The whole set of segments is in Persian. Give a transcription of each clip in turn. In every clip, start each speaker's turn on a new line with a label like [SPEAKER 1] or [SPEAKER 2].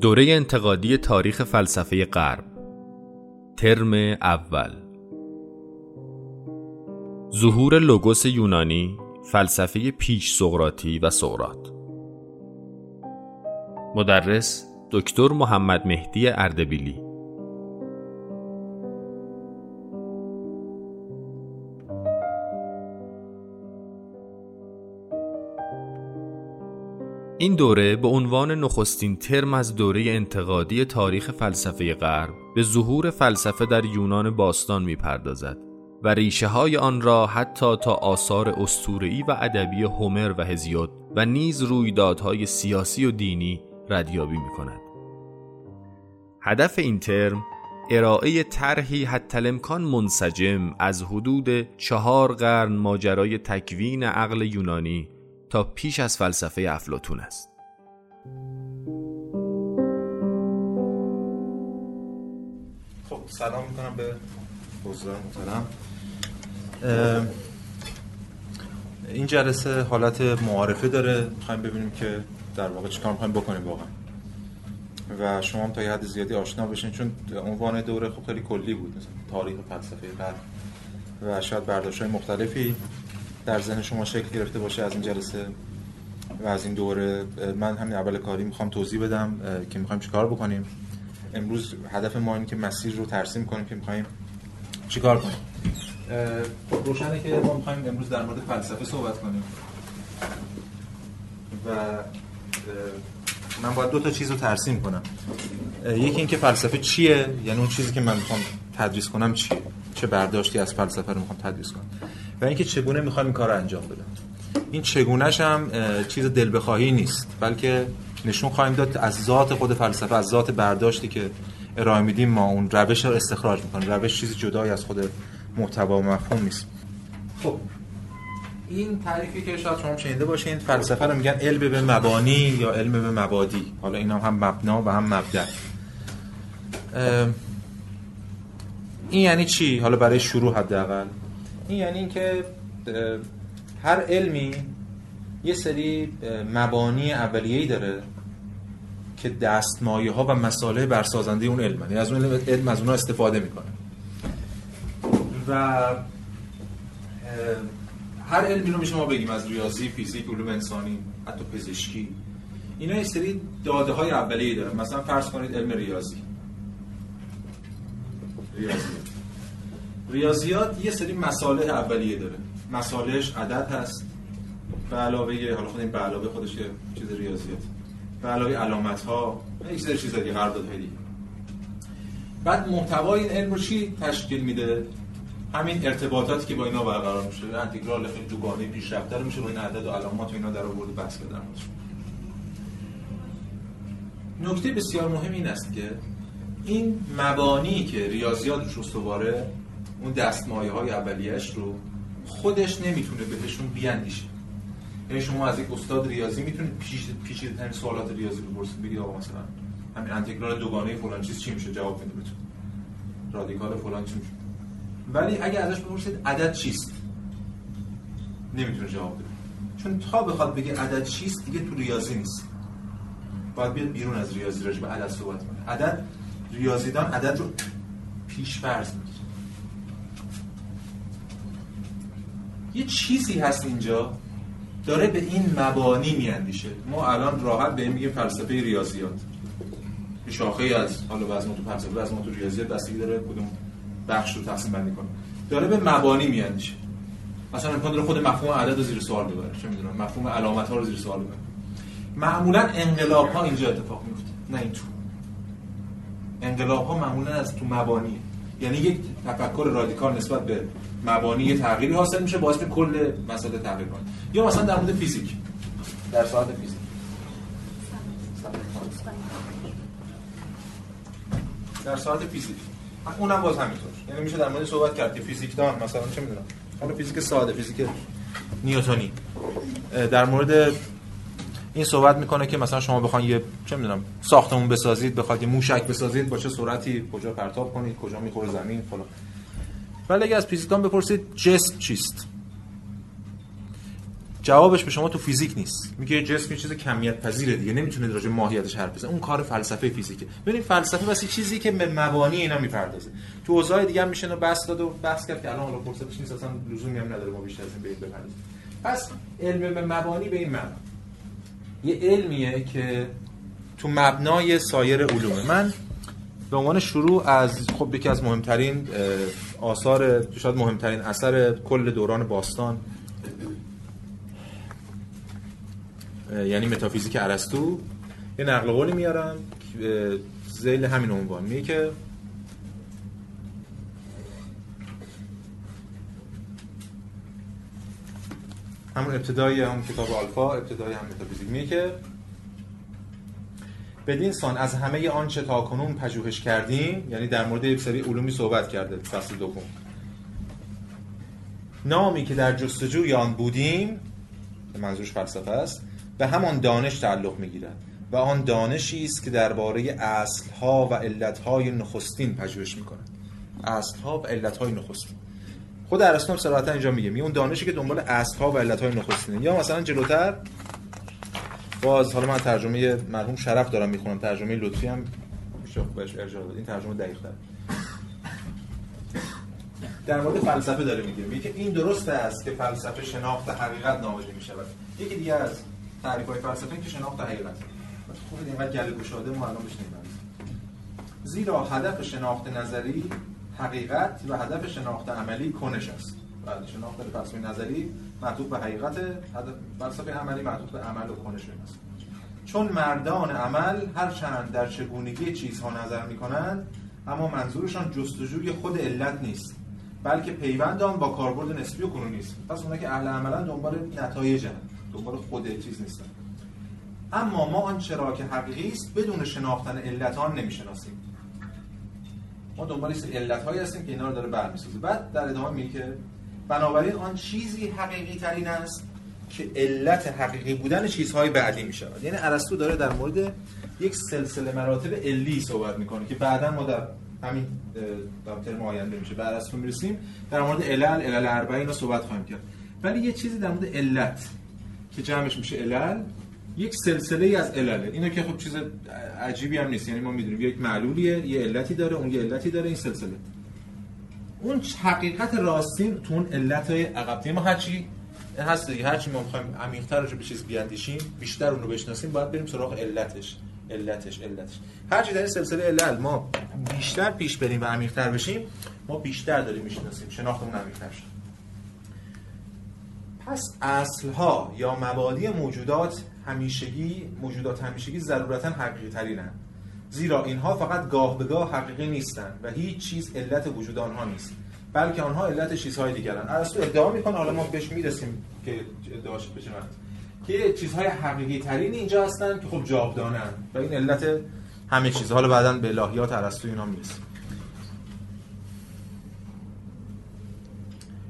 [SPEAKER 1] دوره انتقادی تاریخ فلسفه غرب. ترم اول. ظهور لوگوس یونانی فلسفه پیش سقراطی و سقراط. مدرس دکتر محمد مهدی اردبیلی. این دوره به عنوان نخستین ترم از دوره انتقادی تاریخ فلسفه غرب به ظهور فلسفه در یونان باستان می‌پردازد و ریشه های آن را حتی تا آثار استورئی و ادبی هومر و هزیود و نیز رویدادهای سیاسی و دینی ردیابی می کند. هدف این ترم ارائه طرحی حتی الامکان منسجم از حدود چهار قرن ماجرای تکوین عقل یونانی تا پیش از فلسفه افلاتون است.
[SPEAKER 2] خب سلام می‌کنم به حضور محترم. این جلسه حالت معارفه داره. می‌خوایم ببینیم که در واقع چیکار می‌خوایم بکنیم واقعا. و شما هم تا یه حد زیادی آشنا بشین چون عنوان دوره خب خیلی کلی بود مثلا تاریخ فلسفه غرب. و شاید برداشت های مختلفی. در ذهن شما شکل گرفته باشه از این جلسه و از این دوره. من همین اول کاری می‌خوام توضیح بدم که می‌خوایم چیکار بکنیم. امروز هدف ما اینه که مسیر رو ترسیم کنیم که می‌خوایم چیکار کنیم. خب روشنه که ما می‌خوایم امروز در مورد فلسفه صحبت کنیم. و من باید دو تا چیز رو ترسیم کنم. یکی اینکه فلسفه چیه؟ یعنی اون چیزی که من می‌خوام تدریس کنم چیه؟ چه برداشتی از فلسفه رو می‌خوام تدریس کنم؟ و اینکه چگونه می‌خوام این کار رو انجام بدم این چگونهش هم چیز دل بخواهی نیست بلکه نشون خواهیم داد از ذات خود فلسفه از ذات برداشتی که ارائه میدیم ما اون روش رو استخراج می‌کنیم. روش چیزی جدایی از خود محتوا و مفهوم نیست. خب این تعریفی که شاید شما شنیده باشین فلسفه رو میگن علم به مبانی یا علم به مبادی. حالا این هم, مبنا و هم مبدع. این یعنی چی؟ حالا برای شروع حداقل. این یعنی اینکه هر علمی یه سری مبانی اولیه‌ای داره که دستمایه ها و مسائل برسازنده اون علم یعنی از اون علم از اونها استفاده می‌کنه. و هر علمی رو میشه ما بگیم از ریاضی، فیزیک، علوم انسانی، حتی پزشکی اینا یه سری داده های اولیه‌ای دارن. مثلا فرض کنید علم ریاضی. ریاضیات ریاضیات یه سری مسائل اولیه داره. مسالش عدد هست. به علاوه حالا خود این به علاوه خودش یه چیز ریاضیات به علاوه علامت ها یک سری چیزا دیگه قرارداد هدی بعد محتوای این علم رو چی تشکیل میده؟ همین ارتباطاتی که با اینا برقرار میشه. انتگرال خیلی دوگانه پیشرفته رو میشه با این عدد و علامات و اینا در آورد بحث بدن نکته بسیار مهم این است که این مبانی که ریاضیات روش استواره اون دستمایه های اولیش رو خودش نمی‌تونه بهشون بیاندیشه. یعنی شما از یک استاد ریاضی می‌تونید پیش پیچیده سوالات ریاضی رو بپرسید بگید آقا مثلا همین انتگرال دوگانه فلان چیز چی میشه؟ جواب میده بهتون. رادیکال فلان چی میشه؟ ولی اگه ازش بپرسید عدد چیست؟ نمی‌تونه جواب بده. چون تا بخواد بگه عدد چیست دیگه تو ریاضی نیست. باید بیاد بیرون از ریاضی راجع به عدد صحبت کنه. عدد ریاضیدان عدد رو پیش فرض یه چیزی هست اینجا داره به این مبانی میاندیشه. ما الان راحت به این میگیم فلسفه ریاضیات. شاخه ای از حالا بعضی تو فلسفه بعضی تو ریاضیات بستگی داره کدوم بخش رو تقسیم بندی کنه داره به مبانی میاندیشه. مثلا امکان داره خود مفهوم عدد رو زیر سوال ببره. چه می‌دونم؟ مفهوم علامت ها رو زیر سوال ببره. معمولا انقلاب ها اینجا اتفاق میفته نه این تو. انقلاب ها معمولا از تو مبانی یعنی یک تفکر رادیکال نسبت به مبانی تغییری حاصل میشه باعث میشه کل مسئله تغییر کنه. یا مثلا در مورد فیزیک. در ساعت فیزیک. در ساعت فیزیک. اونم باز همینطور. یعنی میشه در مورد صحبت کرد که فیزیکدان مثلا چه می‌دونم. حالا فیزیک ساده فیزیک نیوتنی در مورد این صحبت می‌کنه که مثلا شما بخواید یه چه می‌دونم ساختمون بسازید بخواید یه موشک بسازید با چه سرعتی کجا پرتاب کنید کجا می‌خوره زمین فلان. ولی اگه از فیزیکدان بپرسید جسم چیست؟ جوابش به شما تو فیزیک نیست. میگه جسم یه چیز کمیت پذیره دیگه نمی‌تونه راجع ماهیتش حرف بزنه. اون کار فلسفه فیزیکه. ببین فلسفه واسه چیزی که به مبانی اینا می‌پردازه. تو اوضاع دیگه هم میشه بحث داد و بحث کرد که الان رو فرصتش نیست اصلا لزومی هم نداره ما بیشتر از این به بپردازیم. پس علم به مبانی به این معنا یه علمیه که تو مبنای سایر علومه. من به عنوان شروع از خب یکی از مهمترین آثار شاید مهمترین اثر کل دوران باستان. یعنی متافیزیک ارسطو. یه نقل قولی میارم زیل همین عنوان. میگه که همون ابتدای هم کتاب آلفا ابتدای هم متافیزیک. میگه که بدین سان از همه آنچه تا کنون پژوهش کردیم یعنی در مورد یک سری علومی صحبت کرده فصل دوم. نامی که در جستجوی آن بودیم منظورش فلسفه است به همان دانش تعلق می‌گیرد و آن دانشی است که درباره اصلها و علتهای نخستین پژوهش می‌کند. اصلها و علتهای نخستین. خود ارسطو هم اینجا میگه می اون دانشی که دنبال اصلها و علتهای نخستینه. یا مثلا جلوتر باز حالا من ترجمه مرحوم شرف دارم می‌خونم ترجمه لطفی هم بهش ارجاع این ترجمه دقیق تر. در مورد فلسفه داره میگه. میگه این درست است که فلسفه شناخت حقیقت نامیده می‌شود. یکی دیگه از تعریف های فلسفه که شناخت حقیقت. خوب اینقدر گله گشاده ما الان زیرا هدف شناخت نظری حقیقت و هدف شناخت عملی کنش است. بعد شناخت فلسفه نظری معطوف به حقیقت فلسفه عملی معطوف به عمل و کنش است. چون مردان عمل هر چند در چگونگی چیزها نظر می‌کنند اما منظورشان جستجوی خود علت نیست بلکه پیوند آن با کاربرد نسبی و کنونی است. پس اونایی که اهل عملن دنبال نتایج دنبال خود چیز نیستن. اما ما آن چرا که حقیقی است بدون شناختن علت آن نمی‌شناسیم. ما دنبال علت هایی هستیم که اینا رو داره برمیسازه. بعد در ادامه میگه بنابراین آن چیزی حقیقی ترین است که علت حقیقی بودن چیزهای بعدی می شود یعنی ارسطو داره در مورد یک سلسله مراتب علی صحبت می‌کنه که بعدا ما در همین در ترم آینده میشه. از می‌رسیم در مورد علل علل اربعه اینا صحبت خواهیم کرد. ولی یه چیزی در مورد علت که جمعش میشه علل یک سلسله ای از علله اینو که خب چیز عجیبی هم نیست. یعنی ما می‌دونیم یک معلولیه یه علتی داره اون یه علتی داره این سلسله. اون حقیقت راستین تو اون علت عقب ما هرچی هست دیگه هرچی ما می‌خوایم عمیق‌تر رو به چیز بیاندیشیم بیشتر اون رو بشناسیم باید بریم سراغ علتش علتش علتش. هر چی در این سلسله علل ما بیشتر پیش بریم و عمیق‌تر بشیم ما بیشتر داریم می‌شناسیم شناختمون عمیق‌تر شد. پس اصلها یا مبادی موجودات همیشگی موجودات همیشگی ضرورتا حقیقی ترینن زیرا اینها فقط گاه به گاه حقیقی نیستند و هیچ چیز علت وجود آنها نیست بلکه آنها علت چیزهای دیگرن ارسطو ادعا می‌کنه حالا ما بهش می‌رسیم که ادعاش بشه که چیزهای حقیقی ترین اینجا هستن که خب جاودانن و این علت همه چیز حالا بعدا به الهیات ارسطو اینا می‌رسیم.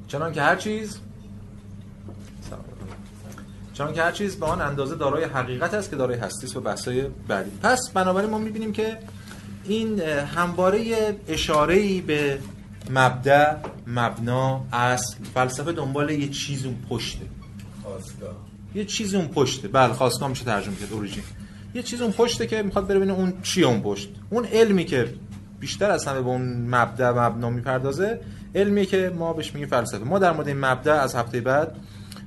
[SPEAKER 2] چنان که هر چیز چون که هر چیز به آن اندازه دارای حقیقت است که دارای هستی است و بحثای بعدی. پس بنابراین ما می‌بینیم که این همواره اشاره به مبدع مبنا اصل فلسفه دنبال یه چیز اون پشته. خواستگاه یه چیز اون پشته. بله خواستگاه میشه ترجمه کرد اوریجین یه چیز اون پشته که می‌خواد بره ببینه اون چی اون پشت. اون علمی که بیشتر از همه به اون مبدع مبنا می‌پردازه علمی که ما بهش میگیم فلسفه. ما در مورد این مبدع از هفته بعد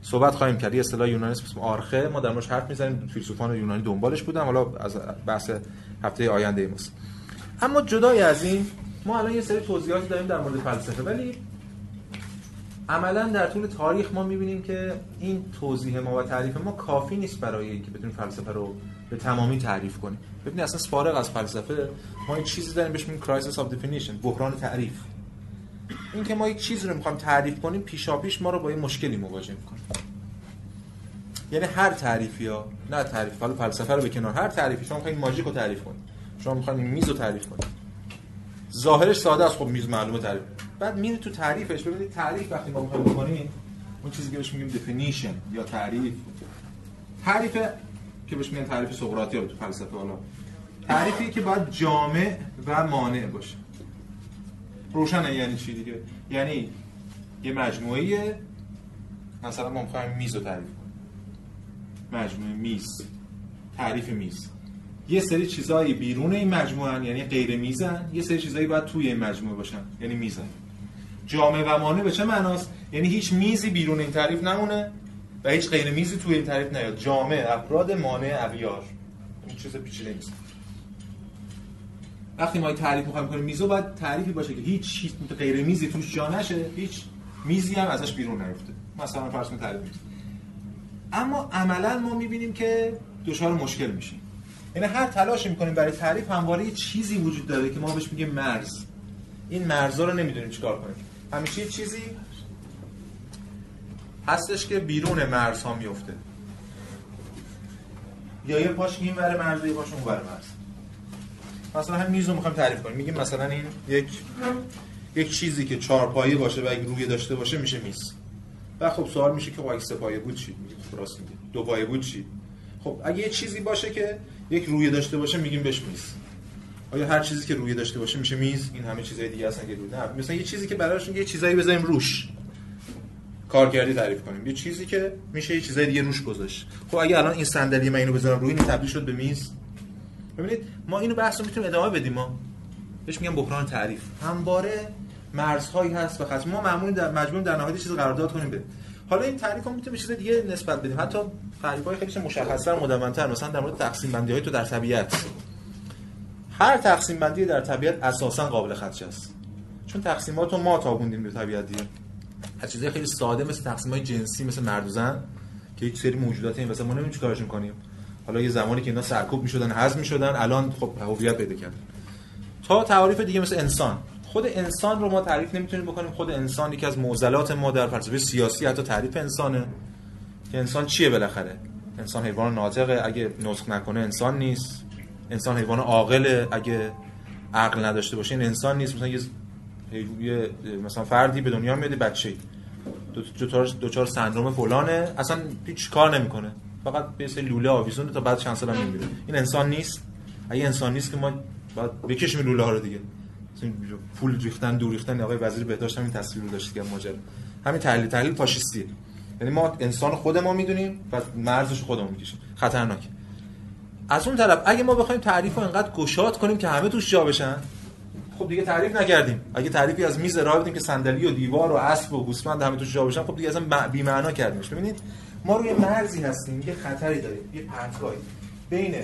[SPEAKER 2] صحبت خواهیم کرد. یه اصطلاح یونانی اسم آرخه. ما در موردش حرف می‌زنیم. فیلسوفان یونانی دنبالش بودن. حالا از بحث هفته آینده ماست. اما جدای از این ما الان یه سری توضیحاتی داریم در مورد فلسفه. ولی عملا در طول تاریخ ما می‌بینیم که این توضیح ما و تعریف ما کافی نیست برای اینکه بتونیم فلسفه رو به تمامی تعریف کنیم. ببینید اصلا فارغ از فلسفه ما این چیزی داریم بهش میگیم crisis of definition بحران تعریف. این که ما یک چیزی رو می‌خوایم تعریف کنیم پیشاپیش ما رو با یه مشکلی مواجه می‌کنیم یعنی هر تعریفی ها نه تعریف حالا فلسفه رو به کنار هر تعریفی شما می‌خواین ماژیک رو تعریف کنید. شما می‌خواین میز رو تعریف کنید. ظاهرش ساده است خب میز معلومه تعریف. بعد میرید تو تعریفش ببینید تعریف وقتی ما می‌خوایم بکنیم اون چیزی که بهش میگیم definition یا تعریف. تعریف که بهش میگن تعریف سقراطی تو فلسفه حالا. تعریفی که باید جامع و مانع باشه. روشنه یعنی چی دیگه؟ یعنی یه مجموعه مثلا ما می‌خوایم میز رو تعریف کنیم. مجموعه میز. تعریف میز. یه سری چیزایی بیرون این مجموعه یعنی غیر میزن یه سری چیزایی باید توی این مجموعه باشن یعنی میزن. جامعه و مانع به چه معناست؟ یعنی هیچ میزی بیرون این تعریف نمونه و هیچ غیر میزی توی این تعریف نیاد. جامعه افراد مانع اغیار. این چیز پیچیده نیست. وقتی ما تعریف می‌خوایم کنیم میزو باید تعریفی باشه که هیچ هیچ غیر میزی توش جا نشه هیچ میزی هم ازش بیرون نیفته. مثلا فرض کنید تعریف اما عملا ما می‌بینیم که دچار مشکل میشیم. یعنی هر تلاشی می‌کنیم برای تعریف همواره یه چیزی وجود داره که ما بهش میگیم مرز. این مرزا رو نمی‌دونیم چیکار کنیم. همیشه چیزی هستش که بیرون مرزها میفته یا یه پاش این ور مرز یه پاش اون مرز. مثلا هم میز رو می‌خوایم تعریف کنیم میگیم مثلا این یک یک چیزی که چهار پایه باشه و اگه روی داشته باشه میشه میز. و خب سوال میشه که اگه سه پایه بود چی؟ میگیم خب راست میگه. دو پایه بود چی؟ خب اگه یه چیزی باشه که یک روی داشته باشه میگیم بهش میز. آیا هر چیزی که روی داشته باشه میشه میز؟ این همه چیزای دیگه هستن که روی نه. مثلا یه چیزی که براشون یه چیزایی بذاریم روش. کارکردی تعریف کنیم. یه چیزی که میشه یه چیزای دیگه روش گذاشت. خب اگه الان این صندلی من اینو بذارم روی این تبدیل شد به میز. ببینید ما اینو بحث رو می‌تونیم ادامه بدیم ما. بهش میگم بحران تعریف. همواره مرزهایی هست و خاص ما معمولی در مجموع در نهایت چیز قرارداد کنیم به حالا این تعریف هم می‌تونه به چیز دیگه نسبت بدیم. حتی تعریف های خیلی مشخص‌تر مدون‌تر مثلا در مورد تقسیم بندی های تو در طبیعت. هر تقسیم بندی در طبیعت اساسا قابل خدشه است. چون تقسیمات رو ما تابوندیم به طبیعت دیگه. از چیزای خیلی ساده مثل تقسیم های جنسی مثل مرد و زن که یک سری موجودات این واسه ما نمی‌دونیم چیکارشون کنیم. حالا یه زمانی که اینا سرکوب می‌شدن هضم می‌شدن الان خب هویت پیدا کردن. تا تعریف دیگه مثل انسان. خود انسان رو ما تعریف نمی‌تونیم بکنیم. خود انسان یکی از معضلات ما در فلسفه سیاسی حتی تعریف انسانه. که انسان چیه بالاخره؟ انسان حیوان ناطقه. اگه نطق نکنه انسان نیست. انسان حیوان عاقله. اگه عقل نداشته باشه این انسان نیست. مثلا یه مثلا فردی به دنیا میاد بچه‌ای. دو دوچار سندروم فلانه. اصلا هیچ کار نمی‌کنه. فقط به سری لوله آویزونه تا بعد چند سال هم نمیره این انسان نیست. اگه انسان نیست که ما بعد بکشیم لوله ها رو دیگه. پول ریختن دور ریختن آقای وزیر بهداشت همین تصویر رو داشت که ماجرا. همین تحلیل تحلیل فاشیستیه. یعنی ما انسان خود ما می‌دونیم و مرزش خودمون می‌کشیم. خطرناک از اون طرف اگه ما بخوایم تعریف رو انقدر گشاد کنیم که همه توش جا بشن خب دیگه تعریف نکردیم. اگه تعریفی از میز ارائه بدیم که صندلی و دیوار و اسب و گوسفند همه توش جا بشن خب دیگه اصلا بی معنا کردیمش ببینید ما روی مرزی هستیم یه خطری داریم یه پرتگاهی بین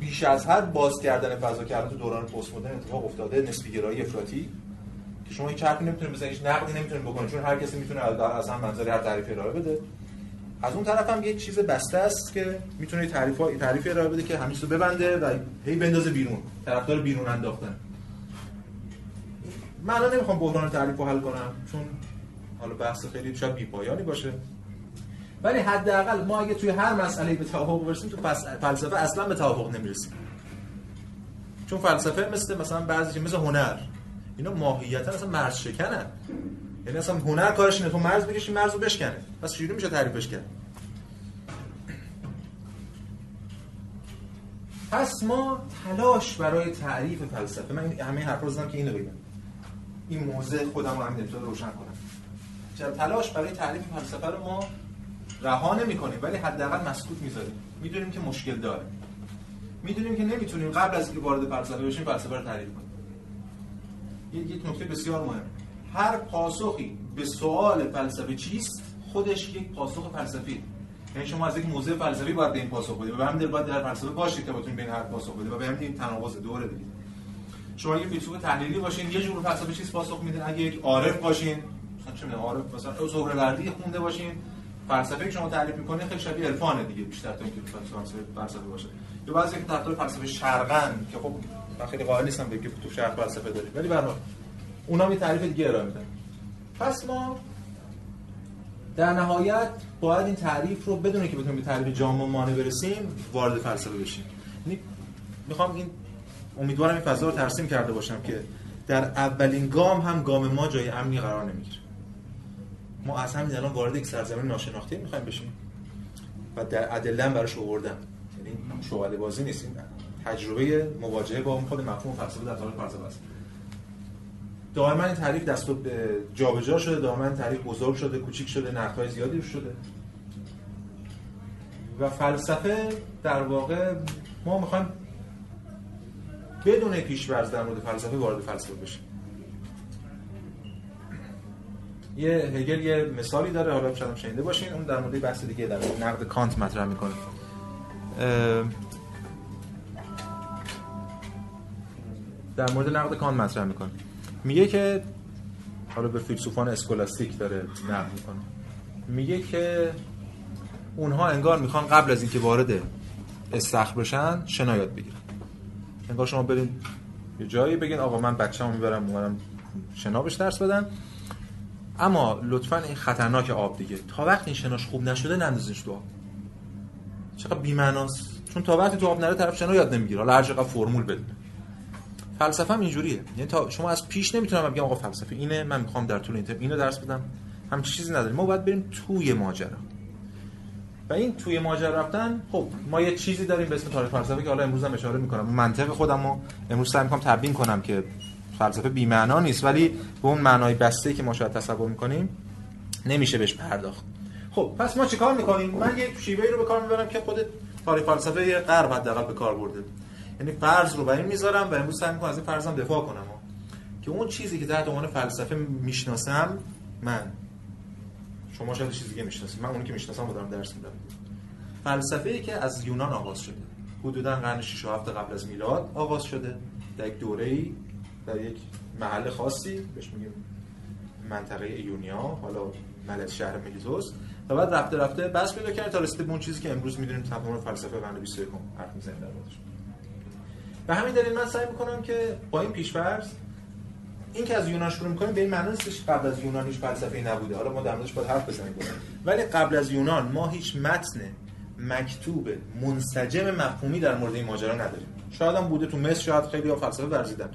[SPEAKER 2] بیش از حد باز کردن فضا کردن تو دوران پست مدرن اتفاق افتاده نسبی گرایی افراطی که شما هیچ حرفی نمی‌تونید بزنید هیچ نقدی نمی‌تونید بکنید چون هر کسی می‌تونه از هم منظر هر تعریفی ارائه بده. از اون طرف هم یه چیز بسته است که می‌تونه تعریف تعریفی ارائه بده که همیشه ببنده و هی بندازه بیرون طرفدار بیرون انداختن. من الان نمی‌خوام بحران تعریف رو حل کنم چون حالا بحث خیلی شاید بیپایانی باشه. ولی حداقل ما اگه توی هر مسئله به توافق برسیم تو فلسفه اصلا به توافق نمی‌رسیم. چون فلسفه مثل مثلا بعضی مثل هنر. اینا ماهیتا اصلا مرز شکنن. یعنی اصلا هنر کارش اینه تو مرز بکشی مرز رو بشکنه. پس چجوری میشه تعریفش کرد پس ما تلاش برای تعریف فلسفه من همه حرف رو زدم که اینو بگم. این موضع خودم رو همین روشن کنم. تلاش برای تعریف فلسفه رو ما رها نمی کنیم ولی حداقل مسکوت می‌ذاریم. می‌دونیم که مشکل داره. می‌دونیم که نمی‌تونیم قبل از اینکه وارد فلسفه بشیم فلسفه رو تعریف کنیم. یک نکته بسیار مهم. هر پاسخی به سوال فلسفه چیست خودش یک پاسخ فلسفی. یعنی شما از یک موضوع فلسفی باید به این پاسخ بدید و به همین باید در فلسفه باشید که بتونید به این هر پاسخ بدید و به همین تناقض دوره دیگه شما یه فیلسوف تحلیلی باشین یه جور فلسفه چیز پاسخ میدین اگه یک عارف باشین مثلا چه می‌دونم عارف مثلا زهره خونده باشین. فلسفه که شما تعریف می‌کنید خیلی شبیه عرفانه دیگه بیشتر تا اینکه فلسفه فلسفه باشه. یا بعضی که طرفدار فلسفه شرقن که خب من خیلی قائل نیستم بگم تو شرق فلسفه داریم ولی به اونا می تعریف دیگه ارائه میدن. پس ما در نهایت باید این تعریف رو بدون که بتونیم به تعریف جامع مانع برسیم وارد فلسفه بشیم. یعنی می‌خوام این امیدوارم این فضا رو ترسیم کرده باشم که در اولین گام هم گام ما جای امنی قرار نمی‌گیره. ما از همین الان وارد یک سرزمین ناشناخته می‌خوایم بشیم. و در ادله براش آوردم. یعنی شواله بازی نیستیم تجربه مواجهه با خود مفهوم فلسفه در طول فلسفه است. دائما این تعریف دست جابجا شده دائما تعریف بزرگ شده کوچیک شده نقدهای زیادی شده. و فلسفه در واقع ما می‌خوایم بدون پیشورز در مورد فلسفه وارد فلسفه بشیم. یه هگل یه مثالی داره. حالا شاید شنیده باشین. اون در مورد بحث دیگه در نقد کانت مطرح می‌کنه. در مورد نقد کانت مطرح می‌کنه. میگه که حالا به فیلسوفان اسکولاستیک داره نقد می‌کنه. میگه که اونها انگار می‌خوان قبل از اینکه وارد استخر بشن شنا یاد بگیرن. انگار شما برین یه جایی بگین آقا من بچه‌مو می‌برم می‌برم شنا بهش درس بدم اما لطفا این خطرناک آب دیگه. تا وقتی این شناش خوب نشده نندازش تو آب. چقدر بی‌معناست. چون تا وقتی تو آب نره طرف شنا یاد نمی‌گیره. حالا هر چقدر فرمول بدونه. فلسفه هم اینجوریه. یعنی تا شما از پیش نمی‌تونم بگم آقا فلسفه اینه. من می‌خوام در طول این ترم اینو درس بدم. هم چیزی نداریم. ما باید بریم توی ماجرا. و این توی ماجرا رفتن خب ما یه چیزی داریم به اسم تاریخ فلسفه که حالا امروز هم اشاره می‌کنم. منطق خودمو امروز سعی می‌کنم تبیین کنم که فلسفه بی معنا نیست ولی به اون معنای بسته که ما شاید تصور می‌کنیم نمیشه بهش پرداخت. خب پس ما چیکار می‌کنیم؟ من یک شیوهی رو به کار می‌برم که خود تاریخ فلسفه غرب حداقل به کار برده. یعنی فرض رو بر این می‌ذارم و امروز سعی می‌کنم از این فرضم دفاع کنم. که اون چیزی که تحت عنوان فلسفه می‌شناسم من. شما شاید چیزی دیگه می‌شناسید. من اونی که می‌شناسم دارم درس میدم. فلسفه ای که از یونان آغاز شده. حدودا قرن 6 و 7 قبل از میلاد آغاز شده. در یک دوره‌ای در یک محل خاصی بهش میگیم منطقه یونیا حالا ملت شهر میلیتوس و بعد رفته رفته بس پیدا کرد تا رسیده به اون چیزی که امروز می‌دونیم تمام فلسفه قرن 21 حرف می‌زنیم در موردش. به همین دلیل من سعی می‌کنم که با این پیش‌فرض این که از یونان شروع می‌کنیم به این معنی نیستش قبل از یونان هیچ فلسفه‌ای نبوده. حالا ما در موردش باید حرف بزنیم. ولی قبل از یونان ما هیچ متن مکتوب منسجم مفهومی در مورد این ماجرا نداریم. شاید هم بوده تو مصر شاید خیلی فلسفه ورزیدن.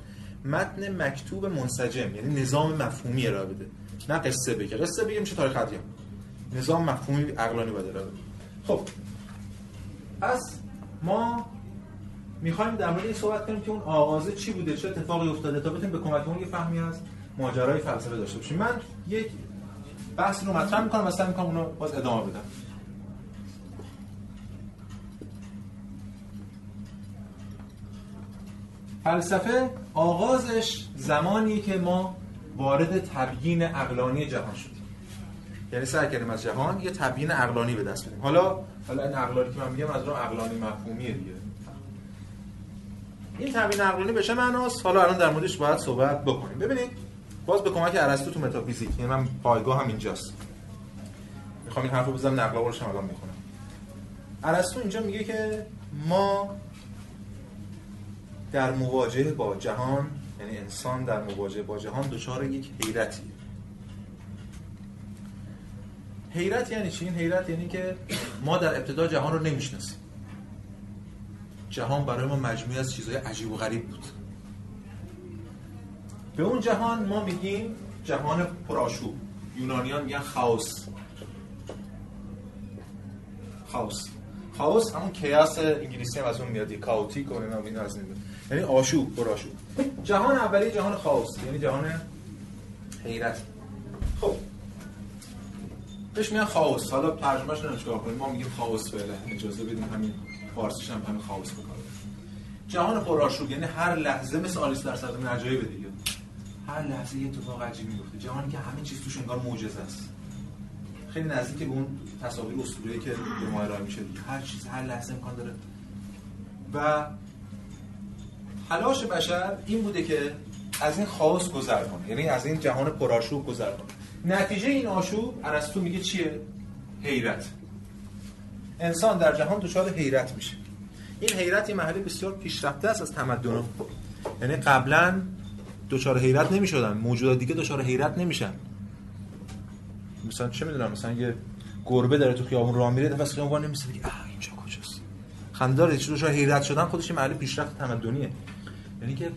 [SPEAKER 2] متن مکتوب منسجم یعنی نظام مفهومی ارائه بده. نه قصه بگه. قصه بگه میشه تاریخ ادیان نظام مفهومی عقلانی بده ارائه بده. خب. پس ما می‌خوایم در مورد این صحبت کنیم که اون آغازه چی بوده؟ چه اتفاقی افتاده تا بتونیم به کمک اون یه فهمی از ماجرای فلسفه داشته باشیم. من یک بحث رو مطرح می‌کنم و سعی می‌کنم اونو باز ادامه بدم. فلسفه آغازش زمانی که ما وارد تبیین اقلانی جهان شدیم. یعنی سعی کردیم از جهان یه تبیین اقلانی به دست بدیم. حالا حالا این اقلانی که من میگم از رو اقلانی مفهومیه دیگه. این تبیین عقلانی بشه معناست؟ حالا الان در موردش باید صحبت بکنیم. ببینید باز به کمک ارسطو تو متافیزیک یعنی من پایگاه هم اینجاست. می‌خوام این حرفو بزنم نقل قولش الان می‌کنم. ارسطو اینجا میگه که ما در مواجهه با جهان یعنی انسان در مواجهه با جهان دچار یک حیرتی. حیرت یعنی چی؟ این حیرت یعنی که ما در ابتدا جهان رو نمی‌شناسیم. جهان برای ما مجموعی از چیزهای عجیب و غریب بود. به اون جهان ما میگیم جهان پرآشوب یونانیان میگن خاوس. خاوس. خاوس همون کیاس انگلیسی هم از اون میاد کاوتیک و اینا از یعنی آشوب پرآشوب جهان اولی جهان خاوس یعنی جهان حیرت. خب. بهش میگن خاوس حالا ترجمهش نمیشه کنیم. ما میگیم خاوس فعلا اجازه بدیم همین فارسیش هم همین خاوس بکنه. جهان پرآشوب یعنی هر لحظه مثل آلیس در صدر عجایب دیگه هر لحظه یه اتفاق عجیبی میفته جهانی که همه چیز توش انگار معجزه است. خیلی نزدیک به اون تصاویر اسطوره‌ای که به ما ارائه میشه. هر چیز هر لحظه امکان داره. و تلاش بشر این بوده که از این خاص گذر کنه. یعنی از این جهان پرآشوب گذر کنه. نتیجه این آشوب ارسطو میگه چیه؟ حیرت. انسان در جهان دچار حیرت میشه. این حیرت یه محلی بسیار پیشرفته است از تمدن. یعنی قبلا دچار حیرت نمی‌شدن. موجودات دیگه دچار حیرت نمیشن. مثلا چه می‌دونم؟ مثلا یه گربه داره تو خیابون راه میره دفعه خیابون وانه نمیشه دیگه اینجا کجاست؟ خندار چه دچار حیرت شدن خودش محل پیشرفت تمدنیه. یعنی که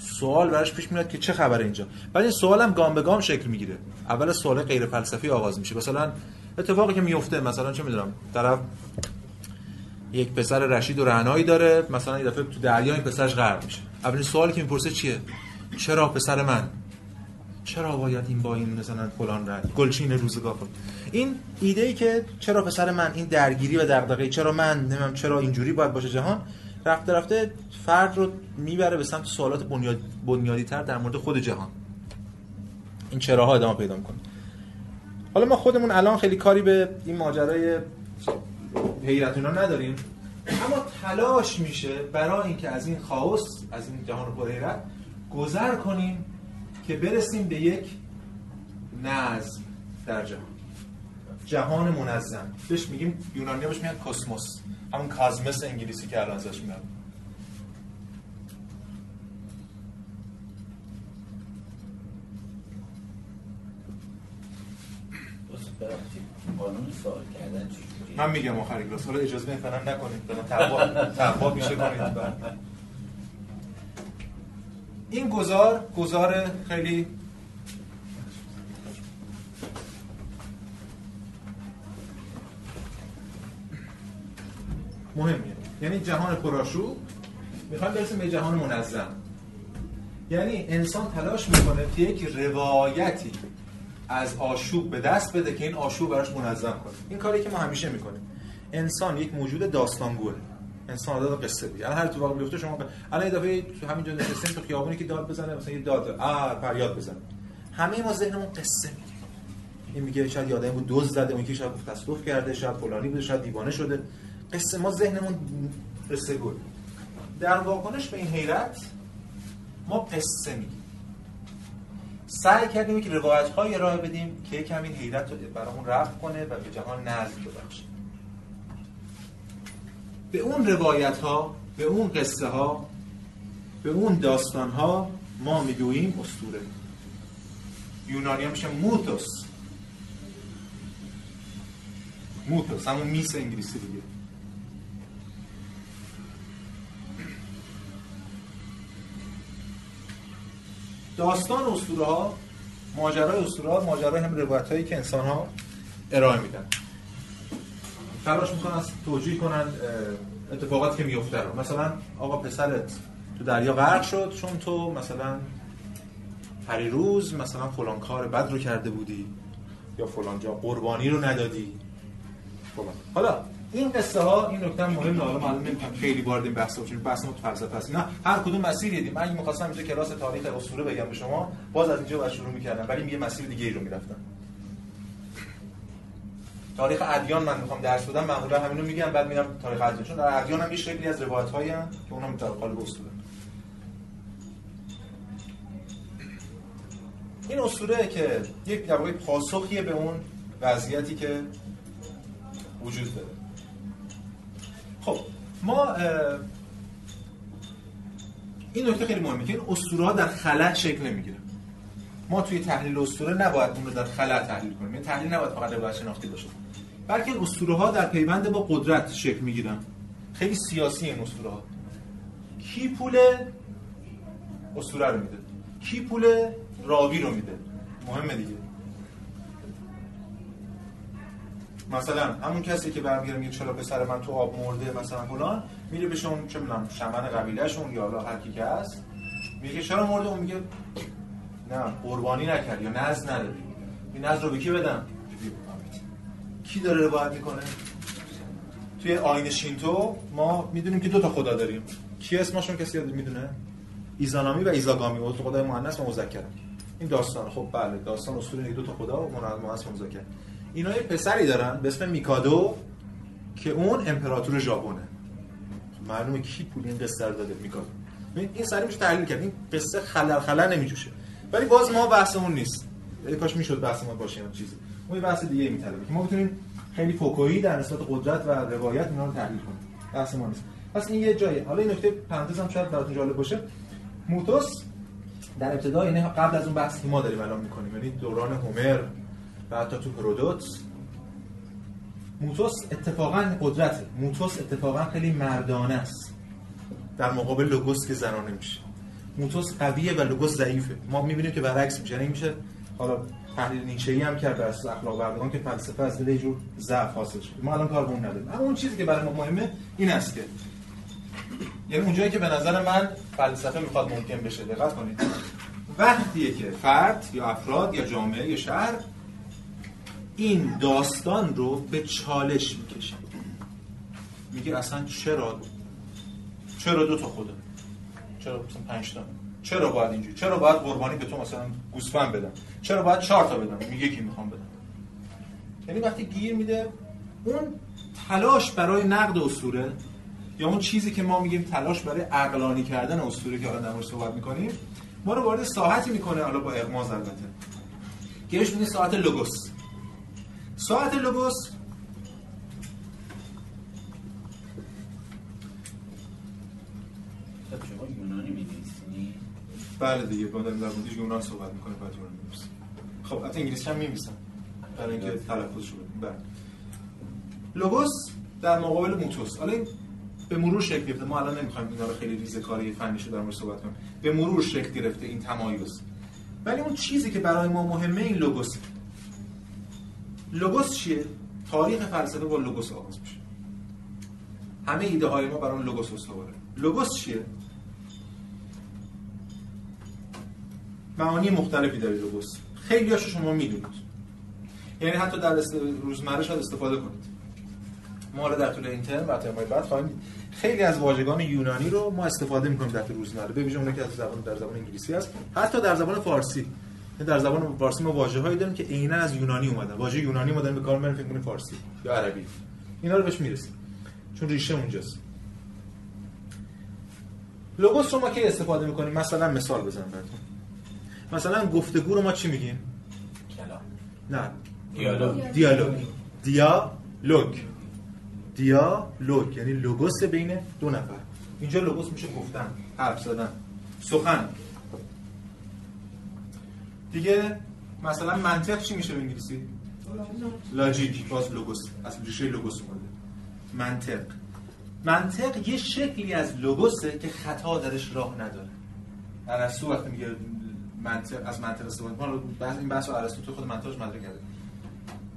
[SPEAKER 2] سوال براش پیش میاد که چه خبره اینجا. بعد این سوال هم گام به گام شکل می‌گیره. اول سوال غیر فلسفی آغاز میشه. مثلا اتفاقی که میفته مثلا چه می‌دونم طرف یک پسر رشید و رعنایی داره مثلا یه دفعه تو دریا این پسرش غرق میشه. اولین سوالی که می‌پرسه چیه؟ چرا پسر من؟ چرا باید این با این مثلا فلان رنگ گلچین روزگار این ایده ای که چرا پسر من این درگیری و دغدغه چرا من نمی‌دونم چرا اینجوری باید باشه جهان رفته رفته فرد رو می‌بره به سمت سوالات بنیاد بنیادی تر در مورد خود جهان. این چراها ادامه پیدا می‌کنه. حالا ما خودمون الان خیلی کاری به این ماجرای حیرت اینا نداریم. اما تلاش میشه برای اینکه از این خاص از این جهان پر حیرت گذر کنیم که برسیم به یک نظم در جهان. جهان منظم. بهش میگیم یونانی بهش میگن کسموس همون کازمس انگلیسی که الان ازش میاد. من میگم آخری کلاس. حالا اجازه بدید فعلا نکنید فعلا تقوا تقوا میشه کنید این گزار گزار خیلی مهمیه. یعنی جهان پرآشوب می‌خوایم برسیم به جهان منظم. یعنی انسان تلاش می‌کنه که یک روایتی از آشوب به دست بده که این آشوب براش منظم کنه. این کاری که ما همیشه می‌کنیم. انسان یک موجود داستانگوه. انسان عادت قصه بگه الان هر تو واقع بیفته شما. الان یه دفعه همینجا نشستیم تو خیابونی که داد بزنه مثلا یه داد آ فریاد بزنه همه ما ذهنمون قصه میگه این میگه شاید یادم بود دوز زده. اون که شاید تصادف کرده شاید فلانی بوده شاید دیوانه شده. قصه ما ذهنمون قصه گل. در واکنش به این حیرت ما قصه میگیم. سعی کردیم که روایت های ارائه بدیم که کمی این حیرت رو برامون رفت کنه و به جهان نظم ببخشه. به اون روایت ها به اون قصه ها به اون داستان ها ما می‌گوییم اسطوره. یونانی میشه موتوس. موتوس همون میس انگلیسی دیگه. داستان اسطوره ها ماجرای اسطوره ها ماجرای هم روایت هایی که انسان ها ارائه میدن. تلاش می‌کنن توجیه کنن اتفاقاتی که میفته رو. مثلا آقا پسرت تو دریا غرق شد چون تو مثلا روز مثلا فلان کار بد رو کرده بودی یا فلان جا قربانی رو ندادی. فلان حالا این قصه ها این نکته مهم حالا معلوم نمی‌کنم خیلی وارد این بحث بشیم. بحث ما تو فلسفه است. نه هر کدوم مسیری دیدیم من می‌خواستم اینجا کلاس تاریخ اسطوره بگم به شما. باز از اینجا باید شروع می‌کردم. ولی یه مسیر دیگه ای رو می‌رفتم. تاریخ ادیان من می‌خوام درس بدم. معمولا همینو میگم. بعد میرم تاریخ ادیان. چون در ادیان هم یه شکلی از روایت هایی هم که اونم در قالب اسطوره این اسطوره که یک در پاسخیه به اون وضعیتی که وجود داره. خب ما این نکته خیلی مهمه که این اسطوره ها در خلأ شکل نمی‌گیره. ما توی تحلیل اسطوره نباید اون رو در خلأ تحلیل کنیم. این تحلیل نباید فقط روایت شناختی باشه. بلکه اسطوره ها در پیوند با قدرت شکل می‌گیرن. خیلی سیاسی این اسطوره ها. کی پول اسطوره رو میده؟ کی پول راوی رو میده؟ مهمه دیگه. مثلا همون کسی که برمیگره میگه چرا پسر من تو آب مرده مثلا فلان میره به شون چه می‌دونم شمن قبیلهشون یا حالا هر کی که هست میگه چرا مرده؟ اون میگه نه قربانی نکرد یا نز ندادی این نز رو به کی بدم؟ کی داره روایت می‌کنه؟ توی آین شینتو ما می‌دونیم که دو تا خدا داریم. کی اسمشون کسی یاد می‌دونه؟ ایزانامی و ایزاگامی. و خدای مؤنث و مذکر. این داستان خب بله داستان اسطوره دو تا خدا و مؤنث و مذکر. اینا یه پسری دارن به اسم میکادو که اون امپراتور ژاپنه. معلومه کی پول این قصه رو داده میکادو. این سری میشه تحلیل کرد. این قصه خلل خلل نمیجوشه. ولی باز ما بحثمون نیست. کاش می‌شد بحث ما باشه هم چیزی. ما یه بحث دیگه میطلبه که ما بتونیم خیلی فوکویی در نسبت قدرت و روایت اینا رو تحلیل کنیم. بحث ما نیست. پس این یه جایی حالا این نکته پرانتز هم شاید براتون جالب باشه. موتوس در ابتدا یعنی قبل از اون بحثی ما داریم الان می‌کنیم. یعنی دوران هومر و حتی تو هرودوت موتوس اتفاقا قدرته. موتوس اتفاقا خیلی مردانه است. در مقابل لوگوس که زنانه میشه. موتوس قویه و لوگوس ضعیفه. ما می‌بینیم که برعکس میشه. یعنی میشه حالا تحلیل نیچه‌ای هم کرد از اخلاق بردگان که فلسفه از یه جور ضعف حاصل شده. ما الان کار به نداریم. اما اون چیزی که برای ما مهمه این است که یعنی اونجایی که به نظر من فلسفه می‌خواد ممکن بشه دقت کنید. وقتیه که فرد یا افراد یا جامعه یا شهر این داستان رو به چالش می‌کشه. میگه اصلا چرا؟ چرا دو تا خوده چرا مثلا پنج تا؟ چرا باید اینجوری؟ چرا باید قربانی به تو مثلا گوسفند بدم؟ چرا باید چهار تا بدم؟ میگه یکی می‌خوام بدم. یعنی وقتی گیر میده اون تلاش برای نقد اسطوره یا اون چیزی که ما میگیم تلاش برای عقلانی کردن اسطوره که الان در صحبت می‌کنیم ما رو وارد ساعتی می‌کنه حالا با اغماز البته. که بهش ساعت لوگوس. ساعت لوگوس بله دیگه با در موردش یونان صحبت می‌کنه بعد یونان می‌نویسیم خب حتی انگلیسی هم می‌نویسم برای اینکه تلفظ شده بله. لوگوس در مقابل موتوس. حالا به مرور شکل گرفته. ما الان نمی‌خوایم اینا رو خیلی ریزه کاری فنیش در مورد صحبت کنیم. به مرور شکل گرفته این تمایز. ولی اون چیزی که برای ما مهمه این لوگوس لوگوس چیه؟ تاریخ فلسفه با لوگوس آغاز میشه. همه ایده های ما برای لوگوس استواره. لوگوس چیه؟ معانی مختلفی داره لوگوس. خیلی هاشو شما می‌دونید. یعنی حتی در روزمره شاید استفاده کنید. ما رو در طول این ترم و ترمای بعد خواهیم خیلی از واژگان یونانی رو ما استفاده می‌کنیم در روزمره. به ویژه که از زبان در زبان انگلیسی هست. حتی در زبان فارسی. در زبان فارسی ما واژه‌هایی داریم که عینا از یونانی اومدن. واژه یونانی ما داریم به کار می‌بریم فکر کنیم فارسی یا عربی. اینا رو بهش می‌رسیم. چون ریشه اونجاست. لوگوس رو ما که استفاده می‌کنیم؟ مثلا مثال بزنم براتون. مثلا گفتگو رو ما چی میگیم؟
[SPEAKER 3] کلام.
[SPEAKER 2] نه.
[SPEAKER 3] دیالوگ.
[SPEAKER 2] دیالوگ. دیالوگ. دیالوگ. یعنی لوگوس بین دو نفر. اینجا لوگوس میشه گفتن حرف زدن. سخن. دیگه مثلا منطق چی میشه به انگلیسی لاجیک باز لوگوس اصل ریشه لوگوس اومده. منطق. منطق یه شکلی از لوگوسه که خطا درش راه نداره. ارسطو وقتی میگه منطق از منطق استفاده ما بحث این بحث ارسطو تو خود منطقش مطرح کرده.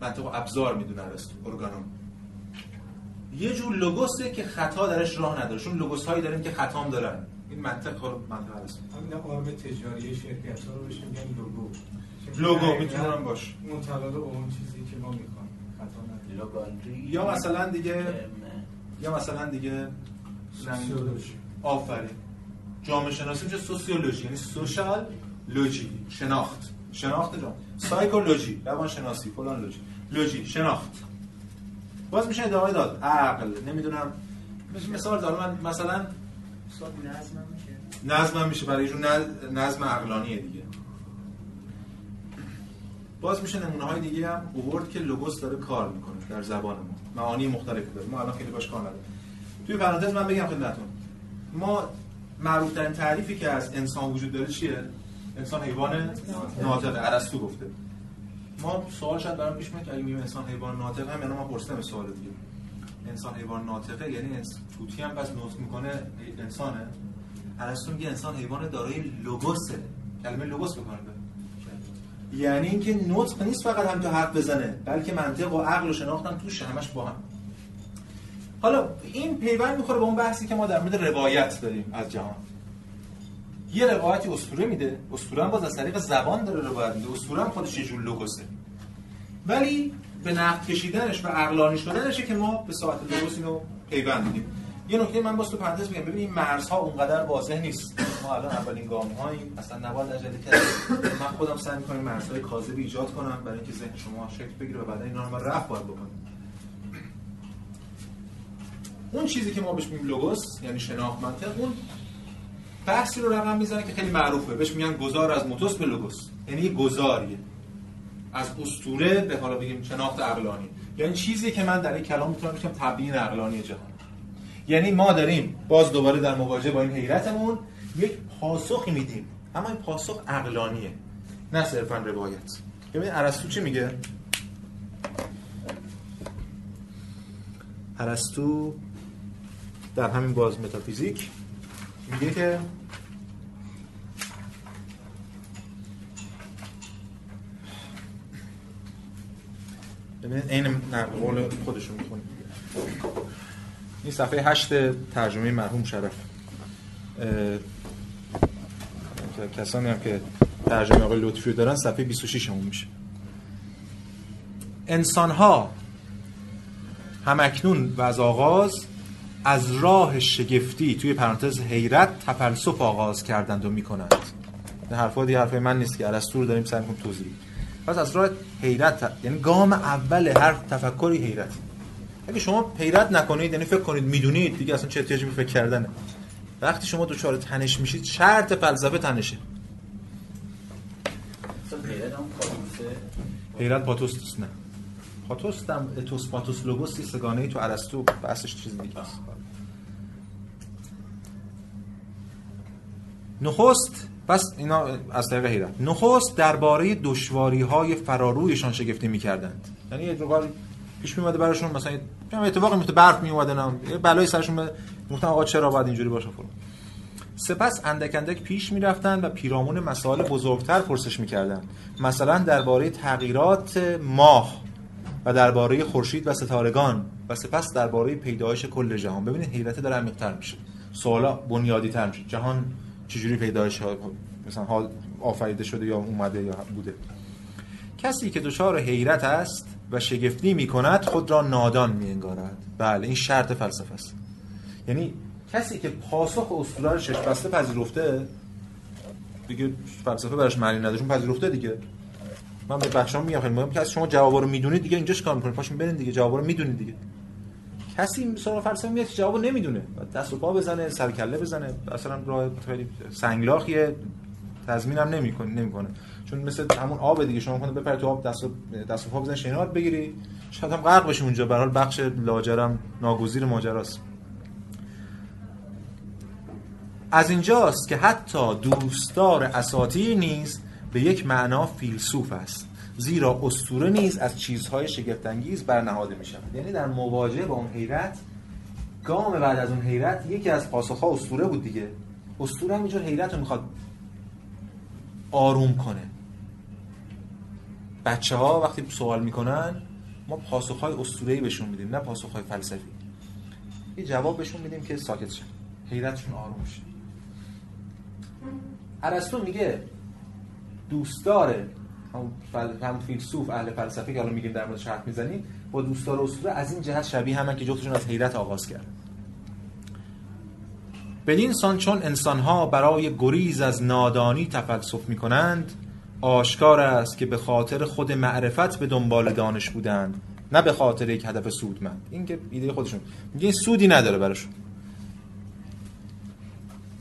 [SPEAKER 2] منطق ابزار می‌دونه ارسطو ارگانوم. یه جور لوگوسه که خطا درش راه نداره چون لوگوس هایی داریم که خطام دارن. این منطق خود منطق ارسطو
[SPEAKER 4] همین قوام تجاری شرکت ها رو بهش میگن لوگو.
[SPEAKER 2] لوگو می‌تونم باش.
[SPEAKER 4] مطابق اون چیزی که ما می‌خوایم
[SPEAKER 2] یا مثلا دیگه یا مثلا دیگه
[SPEAKER 4] سوسیولوژی.
[SPEAKER 2] آفرین. جامعه شناسی میشه سوسیولوژی یعنی سوشال لوژی شناخت. شناخت جامعه سایکولوژی روان شناسی فلان لوژی لوژی شناخت. باز میشه ادامه داد. عقل نمی‌دونم. مثال دارم من مثلا
[SPEAKER 3] نظم میشه؟
[SPEAKER 2] میشه برای نظ- نظم عقلانیه دیگه. باز میشه نمونه های دیگه هم اوورد که لوگوس داره کار می‌کنه در زبان ما. معانی مختلفی داره. ما الان خیلی باش کار نداریم. توی پرانتز من بگم خدمتتون. ما معروف ترین تعریفی که از انسان وجود داره چیه؟ انسان حیوان ناطق. ارسطو گفته. ما سوال شاید برام پیش میاد که اگه میگیم انسان حیوان ناطق هم یعنی ما پرسیدم سوال دیگه. انسان حیوان ناطقه یعنی. توتی هم پس نطق می‌کنه انسانه. ارسطو میگه انسان حیوان دارای لوگوسه. کلمه لوگوس بکنه. یعنی اینکه نطق نیست فقط هم تو حرف بزنه بلکه منطق و عقل و شناخت هم توش همش با هم. حالا این پیوند می‌خوره به اون بحثی که ما در مورد روایت داریم از جهان. یه روایتی اسطوره میده. اسطوره هم باز از طریق زبان داره روایت میده. اسطوره هم خودش یه جور لوگوسه. ولی به نقد کشیدنش و عقلانی شدنشه که ما به ساعت لوگوس اینو پیوند میدیم. یه نکته من باز تو پرانتز میگم. ببین این مرزها اونقدر واضح نیست. ما الان اولین گام هاییم اصلا نباید عجله کرد من خودم سعی می‌کنم مرزهای کاذب ایجاد کنم برای اینکه ذهن شما شکل بگیره و بعدا اینا رو رفع باید بکنیم. اون چیزی که ما بهش میگیم لوگوس یعنی شناخت منطق اون بحثی رو رقم می‌زنه که خیلی معروفه. بهش میگن گذار از موتوس به لوگوس. یعنی یه گذاریه. از اسطوره به حالا بگیم شناخت عقلانی یعنی چیزی که من در این کلام می‌تونم بگم تبیین عقلانی جهان. یعنی ما داریم باز دوباره در مواجهه با این حیرتمون یک پاسخی میدیم. اما این پاسخ عقلانیه نه صرفا روایت. ببین ارسطو چی میگه؟ ارسطو در همین باز متافیزیک میگه که ببینید عین نقل قول خودشون می‌خونیم این صفحه هشت ترجمه مرحوم شرف. کسانی هم که ترجمه آقای لطفی رو دارن صفحه 26 همون میشه. انسان ها همکنون و از آغاز از راه شگفتی توی پرانتز حیرت تفلسف آغاز کردند و می‌کنند. این حرفا دیگه حرفای من نیست که ارسطو رو داریم سعی می‌کنیم توضیح. پس از راه حیرت یعنی گام اول هر تفکری حیرت. اگه شما حیرت نکنید یعنی فکر کنید می‌دونید دیگه اصلا چه احتیاجی به فکر کردنه. وقتی شما دچار تنش میشید شرط فلسفه تنشه. حیرت پاتوس نه. پاتوس هم اتوس پاتوس لوگوس سگانه ای تو ارسطو بحثش چیز دیگه است. نخست پس اینا از طریق حیرت نخست درباره دشواری های فرارویشان شگفتی می‌کردند. یعنی یه جوار پیش میومده براشون مثلا یه اتفاقی میفته برف میومده نه یه بلایی سرشون گفتن آقا چرا باید اینجوری باشه فلان. سپس اندک اندک پیش می‌رفتند و پیرامون مسائل بزرگتر پرسش می‌کردند. مثلا درباره تغییرات ماه و درباره خورشید و ستارگان و سپس درباره پیدایش کل جهان. ببینید حیرت داره عمیق‌تر میشه. سوالا بنیادی تر میشه. جهان چجوری پیدایش ها مثلا حال آفریده شده یا اومده یا بوده. کسی که دچار حیرت است و شگفتی می کند خود را نادان می انگارد بله این شرط فلسفه است. یعنی کسی که پاسخ رو شش بسته پذیرفته دیگه فلسفه براش معنی نداره چون پذیرفته دیگه. من به بچه‌ها میگم خیلی مهم که از شما جوابا رو می‌دونید دیگه اینجا چیکار می‌کنید. پاشین برین دیگه جوابا رو می‌دونید دیگه. کسی سراغ فلسفه میاد که جوابو نمی‌دونه. دست و پا بزنه سر کله بزنه. اصلا راه خیلی سنگلاخیه. تضمین هم نمی‌کنه نمی‌کنه چون مثل همون آب دیگه شما کنید بپری تو آب دست و دست و پا بزنی شنوار بگیری. شاید هم غرق بشی اونجا. به حال بخش لاجرم ناگزیر ماجراست. از اینجاست که حتی دوستدار اساطیر نیز به یک معنا فیلسوف است. زیرا اسطوره نیز از چیزهای شگفت‌انگیز برنهاده می شود یعنی در مواجهه با اون حیرت گام بعد از اون حیرت یکی از پاسخها اسطوره بود دیگه. اسطوره هم اینجور حیرت رو می‌خواد آروم کنه. بچه ها وقتی سوال می‌کنن ما پاسخهای اسطوره‌ای بهشون میدیم نه پاسخهای فلسفی. یه جواب بهشون میدیم که ساکت شن. حیرتشون آروم شه. ارسطو میگه دوستدار هم, فیلسوف اهل فلسفه که الان میگیم در موردش حرف می‌زنیم با دوستدار اسطوره از این جهت شبیه همن که جفتشون از حیرت آغاز کرد. بدین سان چون انسانها برای گریز از نادانی تفلسف می‌کنند آشکار است که به خاطر خود معرفت به دنبال دانش بودند نه به خاطر یک هدف سودمند. این که ایده خودشون. میگه سودی نداره براشون.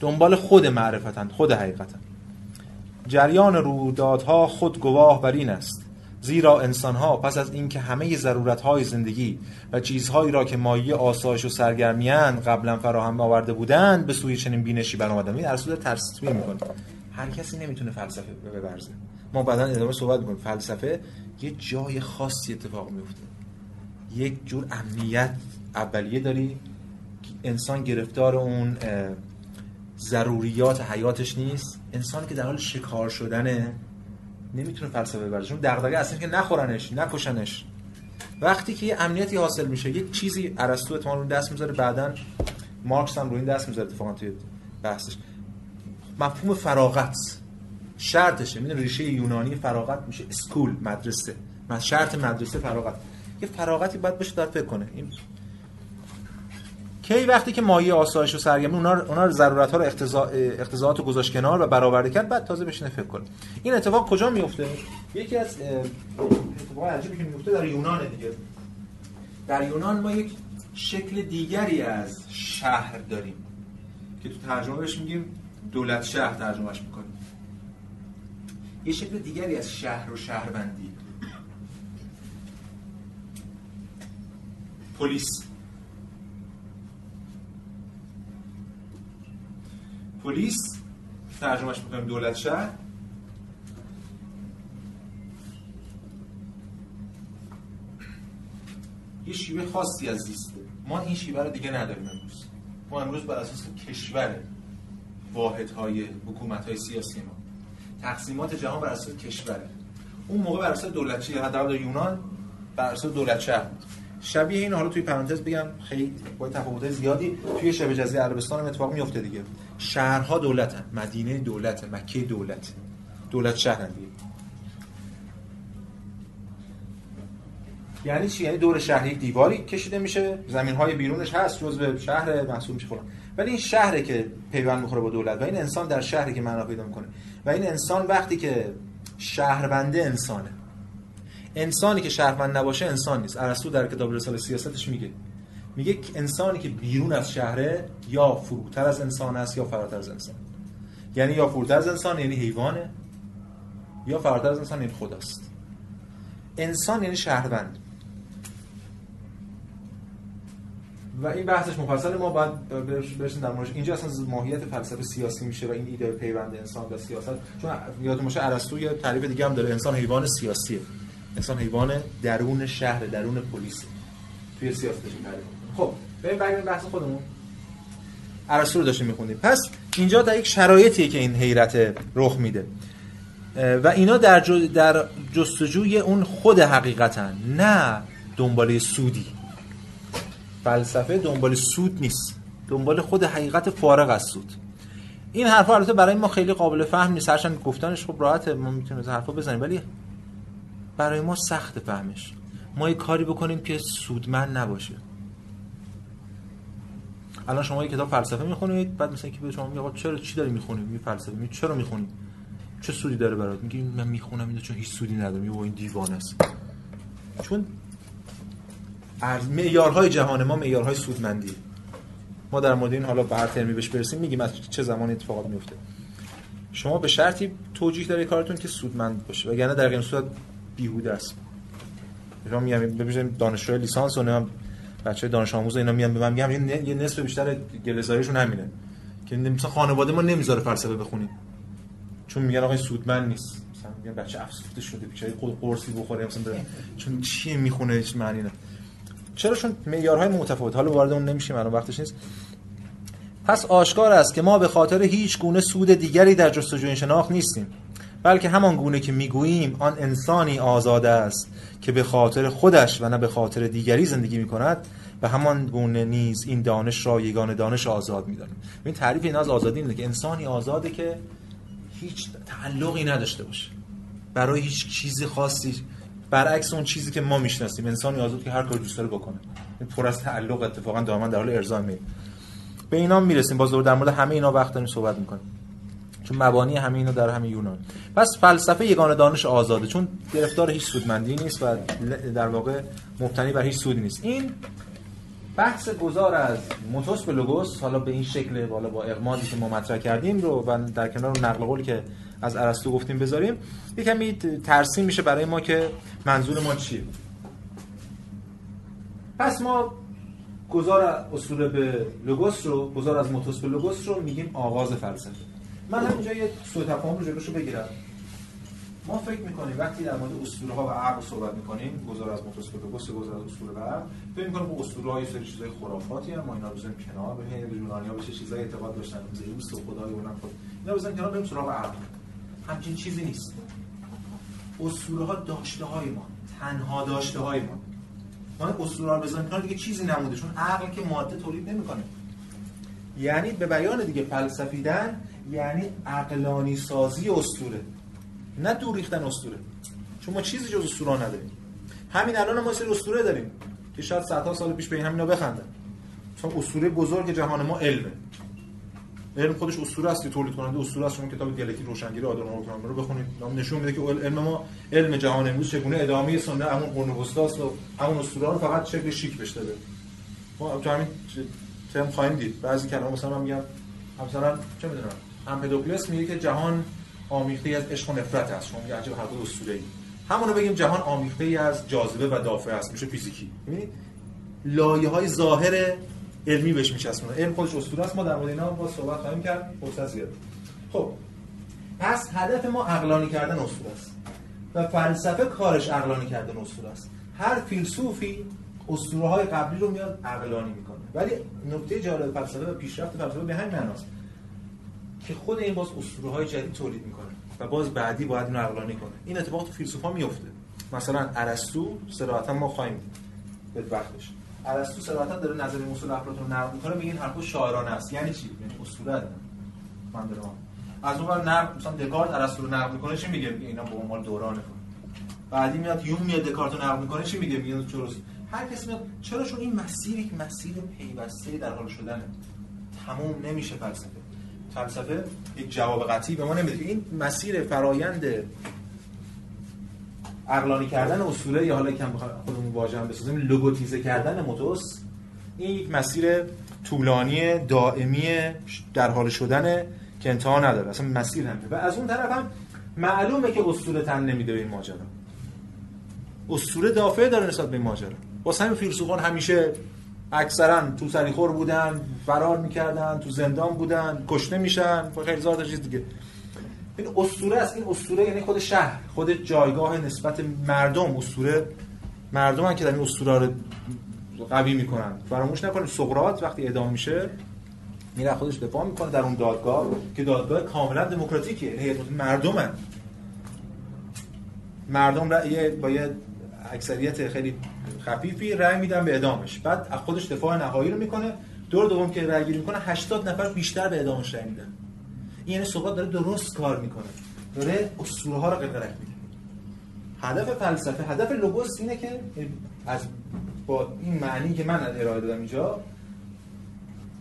[SPEAKER 2] دنبال خود معرفتند خود حقیقتند. جریان رویدادها خود گواه بر این است زیرا انسانها پس از اینکه همه ضرورتهای زندگی و چیزهایی را که مایه آسایش و سرگرمیاند قبلا فراهم آورده بودند به سوی چنین بینشی برآمدند. این ارسطو تصویر می‌کنه هر کسی نمی‌تونه فلسفه ببرزه. ما بعدا ادامه صحبت می‌کنیم. فلسفه یه جای خاصی اتفاق میفته یک جور امنیت اولیه داری. که انسان گرفتار اون ضروریات حیاتش نیست؟ انسانی که در حال شکار شدنه نمی‌تونه فلسفه ببره. چون دغدغه اصلا که نخورنش نکشنش. وقتی که یه امنیتی حاصل میشه یک چیزی ارسطو اتمام رو دست می‌ذاره بعدا مارکس هم روی این دست می‌ذاره اتفاقا توی بحثش. مفهوم فراغت شرطشه. میدون ریشه یونانی فراغت میشه اسکول مدرسه. شرط مدرسه فراغت. یه فراغتی باید بشه در فکر کنه. این کی وقتی که مایه آسایش و سرگرمی اونا اونا ضرورت ها رو اقتضاعات رو گذاشت کنار و برآورده کرد بعد تازه بشینه فکر کنه. این اتفاق کجا میفته یکی از اتفاقات عجیبی که میفته در یونان دیگه. در یونان ما یک شکل دیگری از شهر داریم که تو ترجمه بهش میگیم دولت شهر ترجمهش می‌کنیم. یه شکل دیگری از شهر و شهروندی. پلیس. پلیس ترجمهش می‌کنیم دولت شهر. یه شیوه خاصی از زیسته ما این شیوه رو دیگه نداریم امروز. ما امروز بر اساس کشور واحدهای حکومت های سیاسی ما. تقسیمات جهان بر اساس کشوره اون موقع بر اساس دولتچی حداقل در یونان بر اساس دولت شهر شبیه این حالا توی پرانتز بگم خیلی با تفاوت زیادی توی شبه جزیره عربستان هم اتفاق میفته دیگه. شهرها دولتن. مدینه دولت مکه دولت. دولت شهر دیگه یعنی چی؟ یعنی دور شهر یک دیواری کشیده میشه زمین های بیرونش هست جزء شهر محسوب میشه. فلان ولی این شهره که پیوند می‌خوره با دولت و این انسان در شهری که معنا پیدا می‌کنه. و این انسان وقتی که شهرونده انسانه. انسانی که شهروند نباشه انسان نیست. ارسطو در کتاب رساله سیاستش میگه. میگه انسانی که بیرون از شهره یا فروتر از انسان است یا فراتر از انسان. یعنی یا فراتر از انسان یعنی حیوانه یا فراتر از انسان یعنی خداست. انسان یعنی شهروند. و این بحثش مفصل ما باید برسیم در موردش. اینجا اصلا ماهیت فلسفه سیاسی میشه و این ایده پیوند انسان و سیاست. چون یادتون باشه ارسطو یه تعریف دیگه هم داره انسان حیوان سیاسیه. انسان حیوان درون شهر درون پلیس. توی سیاستش تعریف. خب بریم بریم بحث خودمون. ارسطو رو داشتیم میخوندیم. پس اینجا در یک شرایطی که این حیرت رخ میده. و اینا در, در جستجوی اون خود حقیقتن نه دنباله سودی. فلسفه دنبال سود نیست. دنبال خود حقیقت فارغ از سود. این حرفا البته برای ما خیلی قابل فهم نیست. هرچند گفتنش خب راحته ما می‌تونیم از حرفا بزنیم. ولی برای ما سخت فهمش. ما یه کاری بکنیم که سودمند نباشه. الان شما یه کتاب فلسفه می‌خونید بعد مثلا که به شما میگه چرا چی داری می‌خونی؟ می فلسفه. می چرا می‌خونی؟ چه سودی داره برات؟ میگی من می‌خونم اینو چون هیچ سودی نداره. میگه این دیوانه است. چون معیارهای جهان ما معیارهای سودمندی. ما در مورد این حالا به هر ترمی بهش برسیم میگیم از چه زمانی اتفاقات میفته. شما به شرطی توجیه داره کارتون که سودمند باشه وگرنه در غیر صورت بیهوده است. شما میگم ببینید دانشجوی لیسانس و نمی‌دونم بچه دانش آموز اینا میان به من میگم یه نصف بیشتر گلزاریشون همینه. که مثلا خانواده ما نمی‌ذاره فلسفه بخونیم. چون میگن آقا سودمند نیست. مثلا میگن بچه افسوده شده بیچاره خود قرصی بخوره مثلا چون چی می‌خونه هیچ معنی نه چرا؟ چون معیارهای متفاوت. حالا وارد اون نمیشیم الان وقتش نیست. پس آشکار است که ما به خاطر هیچ گونه سود دیگری در جستجوی شناخت نیستیم. بلکه همان گونه که می‌گوییم آن انسانی آزاد است که به خاطر خودش و نه به خاطر دیگری زندگی می کند به همان گونه نیز این دانش را یگان دانش آزاد می‌دانیم. این تعریف این از آزادی اینه که انسانی آزاده که هیچ تعلقی نداشته باشه. برای هیچ چیزی خاصی برعکس اون چیزی که ما می‌شناسیم. انسانی آزاد که هر کاری دوست داره بکنه. این پر از تعلق اتفاقا دائما در حال ارضا می به اینا می‌رسیم. باز در مورد همه اینا وقت داریم صحبت می‌کنیم. چون مبانی همه اینا در همه یونان. پس فلسفه یگان دانش آزاده چون گرفتار هیچ سودمندی نیست و در واقع مبتنی بر هیچ سودی نیست. این بحث گذار از موتوس به لوگوس حالا به این شکل بالا با اقمالی که ما مطرح کردیم رو و در کنار نقل قولی که از ارسطو گفتیم بذاریم یه کمی ترسیم میشه برای ما که منظور ما چیه. پس ما گذار اصول به لوگوس رو گذار از موتوس به لوگوس رو میگیم آغاز فلسفه. من همینجا یه سوء تفاهم رو جلوشو بگیرم. ما فکر می‌کنیم وقتی در مورد اسطوره ها و عقل صحبت می‌کنیم گذار از موتوس به لوگوس گذار از اسطوره به عقل فکر می‌کنیم اون اسطوره ها یه سری چیزای خرافاتی هم ما اینا رو بزنیم کنار ببینیم یونانی ها به چه چیزایی اعتقاد داشتن زئوس و خدای اونم خود اینا بزنیم کنار بریم سراغ عقل. همچین چیزی نیست. اسطوره ها داشته های ما تنها داشته های ما ما اسطوره رو بزنیم کنار دیگه چیزی نمونده چون عقل که ماده تولید نمی‌کنه. یعنی به بیان دیگه فلسفیدن یعنی عقلانی سازی اسطوره. نه دور ریختن اسطوره. چون ما چیزی جز اسطوره نداریم همین الان ما سری اسطوره داریم که شاید صدها سال پیش به همینا بخندن. چون اسطوره بزرگ جهان ما علمه. علم خودش اسطوره است تولید کننده اسطوره است شما کتاب دیالکتیک روشنگری آدم رو بخونید. نشون میده که علم ما علم جهان امروز چگونه ادامه سنت همون قرن و همون اسطوره رو فقط شکل شیک بهش داده. ما تو همین ترم خواهیم دید. بعضی کلام مثلا من میگم مثلا چه می‌دونم؟ امپدوکلس میگه که جهان آمیخته از عشق و نفرت است. شما میگه عجب حرف اسطوره‌ای همونو بگیم جهان آمیخته از جاذبه و دافعه است. میشه فیزیکی. ببینید لایه های ظاهر علمی بهش میچسبونه. علم خودش اسطوره است. ما در مورد اینا با صحبت خواهیم کرد. فرصت زیاد. خب. پس هدف ما عقلانی کردن اسطوره است. و فلسفه کارش عقلانی کردن اسطوره است. هر فیلسوفی اسطوره های قبلی رو میاد عقلانی می‌کنه. ولی نکته جالب فلسفه و پیشرفت فلسفه به همین معناست. که خود این باز اسطوره های جدید تولید می‌کنه و باز بعدی باید اینو عقلانی کنه. این اتفاق تو فیلسوفا میفته مثلا ارسطو صراحتا ما خواهیم به وقتش. ارسطو صراحتا داره نظر اصول افلاطون نقد می‌کنه میگه این حرفا شاعرانه است. یعنی چی؟ یعنی اسطوره من دارم. از اون ور نقد مثلا دکارت ارسطو رو نقد می‌کنه چی میگه؟ میگه اینا به عنوان دورانه بعدی میاد یوم میاد دکارت رو نقد می‌کنه چی میگه؟ میگه چروس هر کسی میاد چرا چون این مسیر یک مسیر پیوسته در حال شدنه تموم نمیشه فلسفه. فلسفه یک جواب قطعی به ما نمیده. این مسیر فرایند عقلانی کردن اصوله یا حالا کم خودمون واژه هم بسازیم لوگوتیزه کردن موتوس این یک مسیر طولانی دائمی در حال شدن که انتها نداره. اصلا مسیر همه و از اون طرف هم معلومه که اسطوره تن نمیده به این ماجرا. اسطوره دافعه داره نسبت به این ماجرا. واسه همین فیلسوفان همیشه اکثرا تو سریخور بودن فرار می‌کردن تو زندان بودن کشته میشن. و خیلی زیاد چیز دیگه. این اسطوره است. این اسطوره یعنی خود شهر خود جایگاه نسبت مردم. اسطوره مردم که در این اسطوره رو قوی می‌کنن. فراموش نکنید سقراط وقتی اعدام میشه میره خودش دفاع می‌کنه در اون دادگاه که دادگاه کاملا دموکراتیکه. یعنی مردمن. مردم را با یه اکثریت خیلی خفیفی رأی میدن به اعدامش بعد از خودش دفاع نهایی رو می‌کنه. دور دوم که رأی گیری می‌کنه 80 نفر بیشتر به اعدامش رأی میدن. این یعنی سقراط داره درست کار می‌کنه. داره اسطوره ها رو قلقلک میده هدف فلسفه هدف لوگوس اینه که از با این معنی که من ارائه دادم اینجا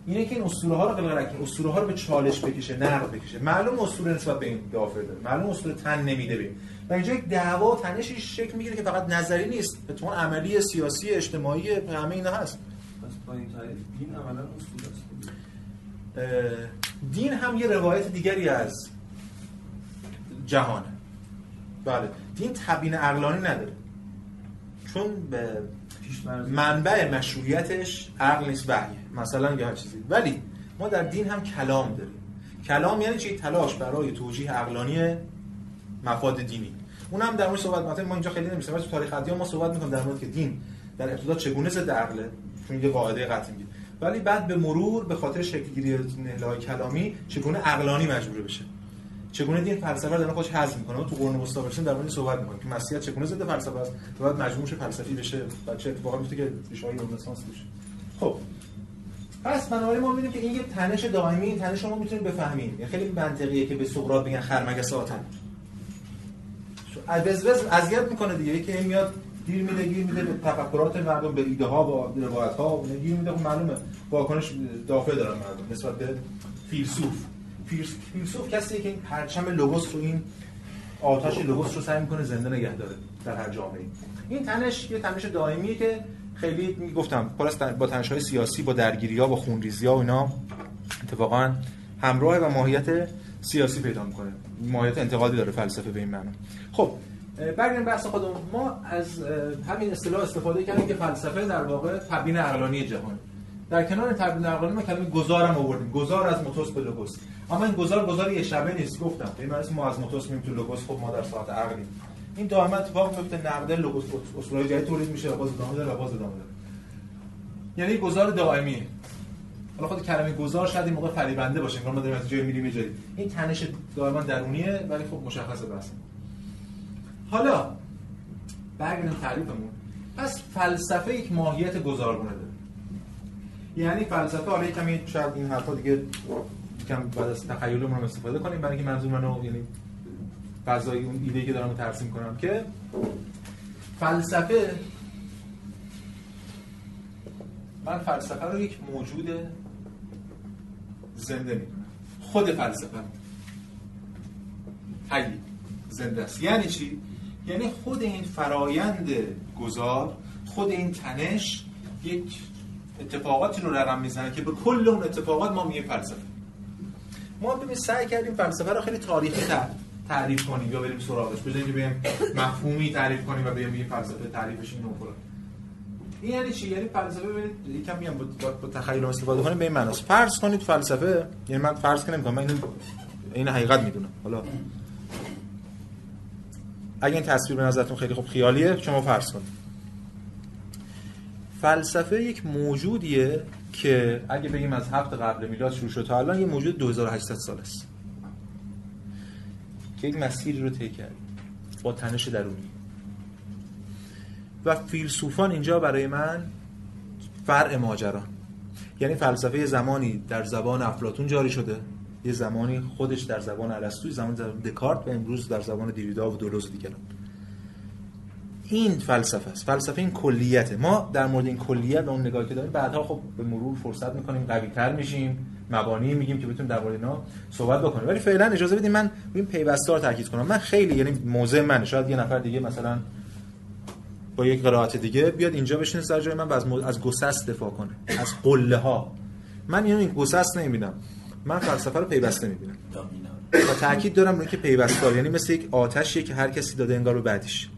[SPEAKER 2] اینه که این اسطوره ها رو قلقلک اسطوره ها رو به چالش بکشه نقد بکشه. معلوم اسطوره نسبت به این دافر داره. معلوم اسطوره تن نمیده به و اینجا یک دعوا تنشی شکل می‌گیره که فقط نظری نیست. تو عملی سیاسی اجتماعی همه اینا هست.
[SPEAKER 4] پس با این تعریف دین عملا اسطوره است.
[SPEAKER 2] دین هم یه روایت دیگری از جهانه. بله دین تبیین عقلانی نداره. چون به منبع مشروعیتش عقل نیست وحیه. مثلا یا هر چیزی. ولی ما در دین هم کلام داریم. کلام یعنی چی؟ تلاش برای توجیه عقلانی مفاد دینی. اون هم در مورد صحبت ما اینجا خیلی نمیشه تو تاریخ ادیان ما صحبت می‌کنیم در مورد که دین در ابتدا چگونه ضد عقله چون یه قاعده قطعی میگه. ولی بعد به مرور به خاطر شکلگیری نهلهای کلامی چگونه عقلانی مجبور بشه؟ چگونه دین فلسفه رو خودش حذف می‌کنه؟ تو قرون وسطا برسیم در مورد صحبت می‌کنیم که مسیحیت چگونه ضد فلسفه است و بعد مجبور شه فلسفی بشه و چه اتفاقی میفته که ریشه های رنسانس بشه. خب. پس بنابراین ما می‌بینیم که این یه تنش دائمی تنش ما می‌تونیم بفهمیم. یعنی خیلی منطقیه که به سقراط بگن خرمگس آتن از اذیت می‌کنه دیگه. این میاد گیر میده گیر میده به تفکرات مردم به ایده ها با روایت ها گیر میده. خب معلومه. واکنش دافع دارن مردم نسبت به فیلسوف. فیلسوف کسیه که این پرچم لوگوس رو این آتش لوگوس رو سعی می‌کنه زنده نگه داره در هر جامعه این تنش یه تنش دائمیه که خیلی می‌گفتم. پر با تنش های سیاسی با درگیری ها با خونریزی ها و اینا اتفاقا همراه و ماهیت سیاسی پیدا می‌کنه. ماهیت انتقادی داره فلسفه به این معنا. خب برگردیم بحث خودمون. ما از همین اصطلاح استفاده کردیم که فلسفه در واقع تبیین عقلانی جهان. در کنار تبیین عقلانی ما کلمه گذارم آوردیم. گذار از موتوس به لوگوس. اما این گذار گذار یه شبه نیست. گفتم این معنی ما از موتوس میریم تو لوگوس. خب ما در ساعت عقلیم. این دائما اتفاق میفته نقد لوگوس اصولای جدید تولید میشه باز ادامه داره باز ادامه داره. یعنی گذار دائمی حالا خود کلمه گذار شاید این موقع فریبنده باشه انگار ما داریم از جای میریم جایی. این تنش دائما درونیه ولی خب مشخصه بس حالا برگردیم تعریفمون. پس فلسفه یک ماهیت گذارگونه داره. یعنی فلسفه حالا کمی شاید این حرفا دیگه یکم بعد از تخیلمون رو استفاده کنیم برای اینکه منظور منو یعنی فضای اون ایده که دارم ترسیم کنم که فلسفه من فلسفه رو یک موجود زنده می‌دونم خود فلسفه. حی زنده است. یعنی چی؟ یعنی خود این فرایند گذار خود این تنش یک اتفاقاتی رو رقم می‌زنه که به کل اون اتفاقات ما میگه فلسفه. ما ببین سعی کردیم فلسفه رو خیلی تاریخی تعریف کنیم یا بریم سراغش. بجای که بریم مفهومی تعریف کنیم و این فلسفه تعریفش این فلان. این یعنی چی؟ یعنی فلسفه ببینید یکم میگم با, با تخیل استفاده کنیم به این معناست. فرض کنید فلسفه یعنی من فرض کنم من این این حقیقت می‌دونم. حالا اگه این تصویر به نظرتون خیلی خوب خیالیه شما فرض کنید. فلسفه یک موجودیه که اگه بگیم از هفت قبل میلاد شروع شد تا الان یه موجود 2800 سال است. که یک مسیری رو طی کرد. با تنش درونی. و فیلسوفان اینجا برای من فرع ماجرا. یعنی فلسفه زمانی در زبان افلاتون جاری شده. یه زمانی خودش در زبان ارسطو زمان دکارت و امروز در زبان دیریدا و دولوز دیگران این فلسفه است. فلسفه این کلیته. ما در مورد این کلیت و اون نگاهی که داریم بعدها خب به مرور فرصت می‌کنیم قوی تر میشیم مبانی میگیم که بتونیم در مورد اینا صحبت بکنیم. ولی فعلا اجازه بدید من این پیوستار تاکید کنم. من خیلی یعنی موضع من شاید یه نفر دیگه مثلا با یک قرائت دیگه بیاد اینجا بشینه سر جای من و از, از گسست دفاع کنه. از قله ها من اینو این گسست نمی‌بینم. من فلسفه رو پیوسته می‌بینم. و تاکید دارم روی که پیوستار یعنی مثل یک آتشیه که هر کسی داده انگار به بعدش.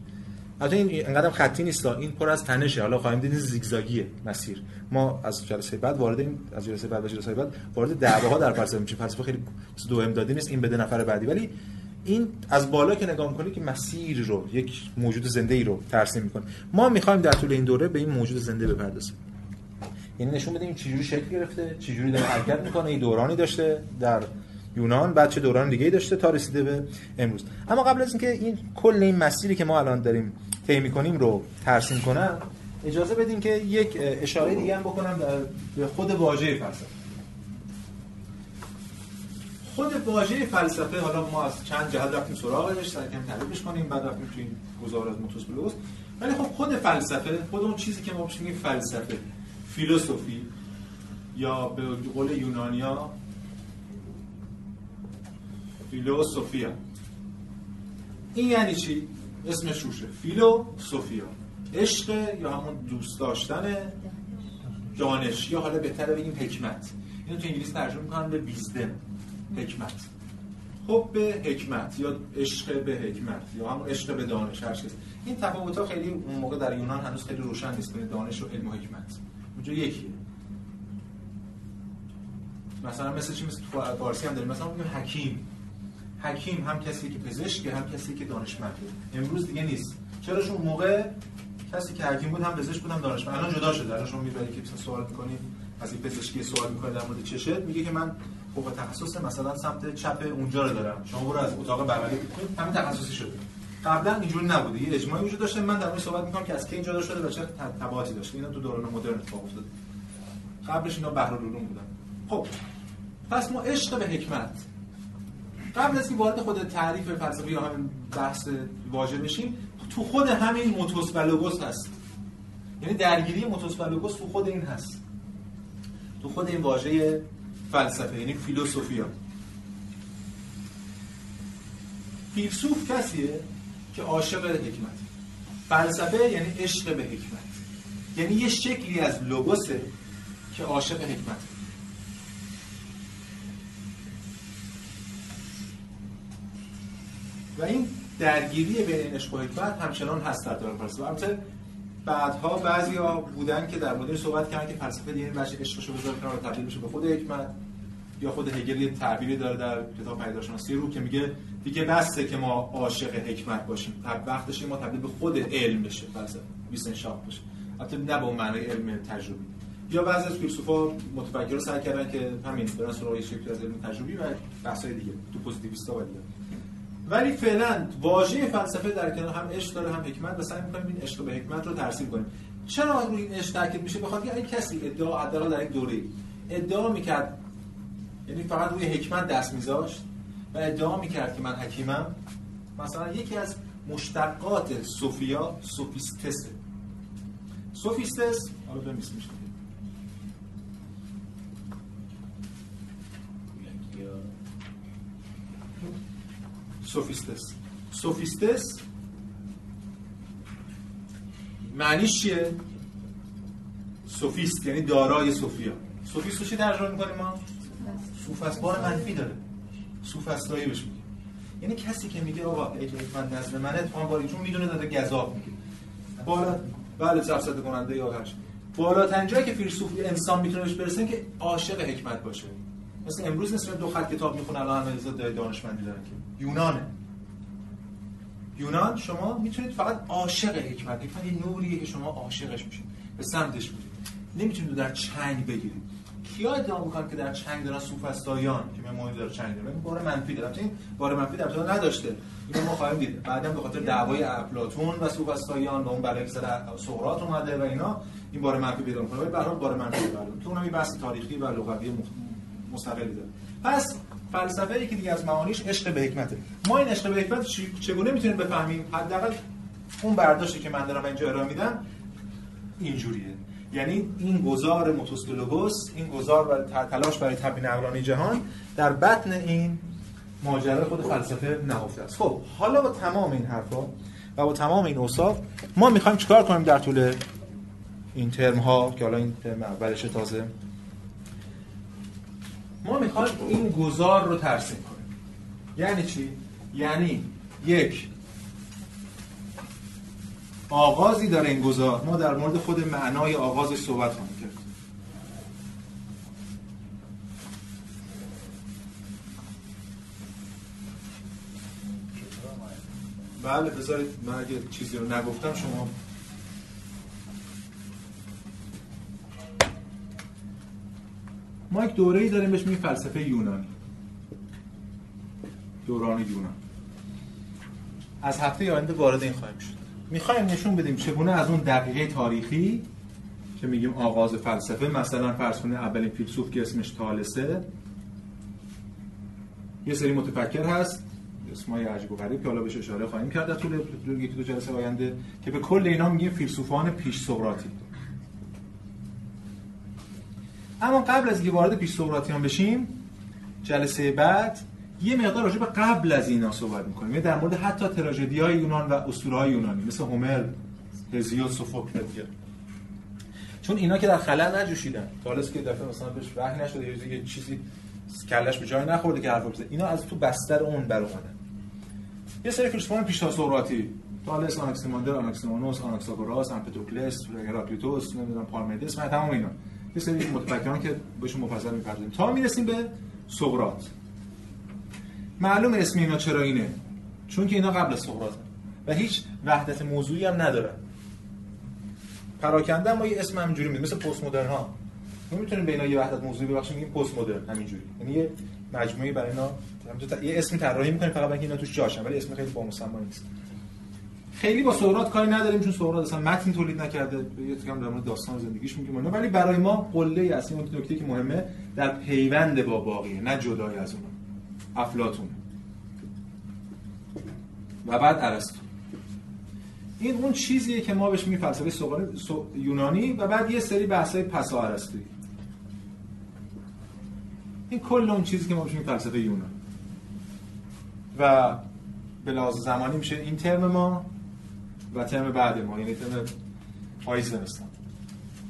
[SPEAKER 2] البته این انقدر خطی نیست این پر از تنشه. حالا خواهیم دید زیگزاگیه مسیر. ما از جلسه بعد وارد این از جلسه بعد و جلسه بعد وارد دعواها در فلسفه میشه فلسفه خیلی دو امدادی نیست این بده نفر بعدی. ولی این از بالا که نگاه می‌کنی که مسیر رو یک موجود زنده ای رو ترسیم می‌کنه. ما می‌خوایم در طول این دوره به این موجود زنده بپردازیم. یعنی نشون بدیم چجوری شکل گرفته چجوری داره حرکت می‌کنه این دورانی داشته در یونان بعد چه دوران دیگه داشته تا رسیده به امروز. اما قبل از اینکه این کل این مسیری که ما الان داریم طی می‌کنیم رو ترسیم کنم اجازه بدیم که یک اشاره دیگه هم بکنم به خود واژه فلسفه خود واژه فلسفه حالا ما از چند جهت رفتیم سراغش سعی کردیم تعریفش کنیم بعد رفتیم تو این گزارش موتوس ولی خب خود فلسفه خود اون چیزی که ما بهش میگیم فلسفه فیلسوفی یا به قول یونانیا فیلوسوفیا. این یعنی چی؟ اسمش روشه فیلوسوفیا. عشق یا همون دوست داشتن دانش. یا حالا بهتره بگیم حکمت. اینو تو انگلیسی ترجمه می‌کنن به ویزدم حکمت. خب به حکمت یا عشق به حکمت یا همون عشق به دانش هر چیز. این تفاوت ها خیلی اون موقع در یونان هنوز خیلی روشن نیست بین دانش و علم و حکمت. اونجا یکیه. مثلا مثل چی؟ مثل تو فارسی هم داریم. مثلا میگیم حکیم. حکیم هم کسی که پزشکه هم کسی که دانشمنده. امروز دیگه نیست. چرا چون موقع کسی که حکیم بود هم پزشک بود هم دانشمند. الان جدا شده. الان شما می‌برید که مثلا سوال می‌کنید از این پزشکی سوال می‌کنید در مورد چشت میگه که من فوق تخصص مثلا سمت چپ اونجا رو دارم. شما برو از اتاق بغلی. همین تخصصی شده قبلا اینجوری نبوده یه اجماعی وجود داشته. من در مورد صحبت می‌کنم که از کی اینجا شده و چه تبعاتی داشته اینا تو دوران مدرن اتفاق افتاده قبلش اینا بحر العلوم بودن. خب پس ما عشق به حکمت. قبل از که وارد خود تعریف فلسفی یا همین بحث واژه بشیم تو خود همین موتوس و هست. یعنی درگیری موتوس و تو خود این هست. تو خود این واژه فلسفه یعنی فیلوسوفیا فیلسوف کسیه که عاشق حکمت. فلسفه یعنی عشق به حکمت. یعنی یه شکلی از لوگوسه که عاشق حکمت. و این درگیری بین عشق و حکمت همچنان هست در دوران فلسفه البته بعدها بعضیا بودن که در مورد صحبت کردن که فلسفه دیگه بچه عشقشو بذاره کنار تبدیل بشه به خود حکمت یا خود هگل یه تعبیری داره در کتاب پیداشناسی رو که میگه دیگه بسته که ما عاشق حکمت باشیم. وقتش ما تبدیل به خود علم بشه فلسفه. ویسنشافت بشه. البته نه به معنای علم تجربی. یا بعضی از فیلسوفا متفکرها سعی کردن که همین برن سراغ شکلی از علم تجربی و بحث‌های دیگه تو پوزیتیویستا و دیگه. ولی فعلا واژه فلسفه در کنار هم عشق داره هم حکمت و سعی می‌کنیم این عشق به حکمت رو ترسیم کنیم. چرا روی این عشق تاکید میشه؟ بخاطر اینکه کسی ادعا حداقل در یک دوره ادعا می‌کرد یعنی فقط روی حکمت دست میذاشت و ادعا می‌کرد که من حکیمم مثلا یکی از مشتقات سوفیا سوفیستسه سوفیستس حالا بمیس میشه سوفیستس. سوفیستس معنیش چیه؟ سوفیست یعنی دارای سوفیا. سوفیست رو چی ترجمه می‌کنیم ما؟ سوفست بار منفی داره. سوفستایی بهش میگه یعنی کسی که میگه آقا من نظر منه اتفاقا باری چون می‌دونه داره گذاب میگه. بالا بله سفسده کننده یا هر بالاترین جایی که فیلسوف انسان می‌تونه بهش برسه که عاشق حکمت باشه. مثل امروز نسبت دو خط کتاب می‌خونه الان همه دانشمندی دارن که یونانه. یونان شما می‌تونید فقط عاشق حکمت حکمت یه نوریه که شما عاشقش میشید. به سمتش میرید. نمی‌تونید در چنگ بگیرید. کیا ادعا می‌کنن که در چنگ دارن سوفسطاییان که من داره چنگ داره. بار منفی داره. این بار منفی در نداشته. اینو ما خواهیم دید. بعدا به خاطر دعوای افلاطون و سوفسطاییان و اون برای سر سقراط اومده و اینا این بار منفی پیدا می‌کنه. ولی به هر بار منفی داره تو اونم بحث تاریخی و لغوی مستقلی داره. پس فلسفه یکی دیگه از معانیش عشق به حکمته. ما این عشق به حکمت چگونه می‌تونیم بفهمیم؟ حداقل اون برداشتی که من دارم اینجا ارائه میدم اینجوریه. یعنی این گذار موتوسکلوگوس این گذار و تلاش برای تبیین عقلانی جهان در بطن این ماجرای خود فلسفه نهفته است. خب حالا با تمام این حرفا و با تمام این اوصاف ما می‌خوایم چیکار کنیم در طول این ترم ها که حالا این ترم اولش تازه. ما می‌خوایم این گذار رو ترسیم کنیم. یعنی چی؟ یعنی یک آغازی داره این گذار ما در مورد خود معنای آغازش صحبت کرد. بله بذارید من اگه چیزی رو نگفتم شما ما یک دوره ای داریم بهش میگیم فلسفه یونانی دوران یونان. از هفته آینده وارد این خواهیم شد. می‌خوایم نشون بدیم چگونه از اون دقیقه تاریخی که میگیم آغاز فلسفه مثلا فرض کنید اولین فیلسوف که اسمش تالسه یه سری متفکر هست. اسمای عجیب و غریب که حالا بهش اشاره خواهیم کرد در طول یکی دو جلسه آینده که به کل اینا میگیم فیلسوفان پیش سقراطی. اما قبل از اینکه وارد پیش سقراطیان بشیم جلسه بعد یه مقدار راجع به قبل از اینا صحبت می‌کنیم. یعنی در مورد حتی تراژدی های یونان و اسطوره های یونانی مثل هومر، هزیود، سوفوکل چون اینا که در خلا نجوشیدن. تالس که دفعه مثلا بهش وحی نشده یه چیزی کلش به جای نخورده که حرف بزنه. اینا از تو بستر اون بر اومدن. یه سری فیلسوفان پیش سقراطی تالس، آناکسیماندر، آناکسیمانوس، آناکساگوراس، امپدوکلس، هراکلیتوس، نمی‌دونم پارمیدس و تمام اینا. یه سری متفکران که بهشون مفصل می‌پردازیم. تا می‌رسیم به سقراط. معلوم اسم اینا چرا اینه؟ چون که اینا قبل از و هیچ وحدت موضوعی هم ندارن. پراکنده ما یه اسم همینجوری میده مثل پست مدرن ها. ما می‌تونیم به اینا یه وحدت موضوعی ببخشیم میگیم پست مدرن همینجوری. یعنی یه مجموعه برای اینا یه اسم طراحی می‌کنیم فقط اینکه اینا توش جاشن ولی اسم خیلی با نیست. خیلی با سقراط کاری نداریم چون سقراط اصلا متن تولید نکرده. یه کم در مورد داستان زندگیش میگیم ولی برای ما قله اصلی اون نکته که مهمه در پیوند با باقیه نه جدای از اون. افلاطون. و بعد ارسطو. این اون چیزیه که ما بهش میگیم فلسفه یونانی و بعد یه سری بحثای پسا ارسطویی. این کل اون چیزی که ما بهش میگیم فلسفه یونان. و به لحاظ زمانی میشه این ترم ما. و ترم بعد ما یعنی ترم پاییز زمستان.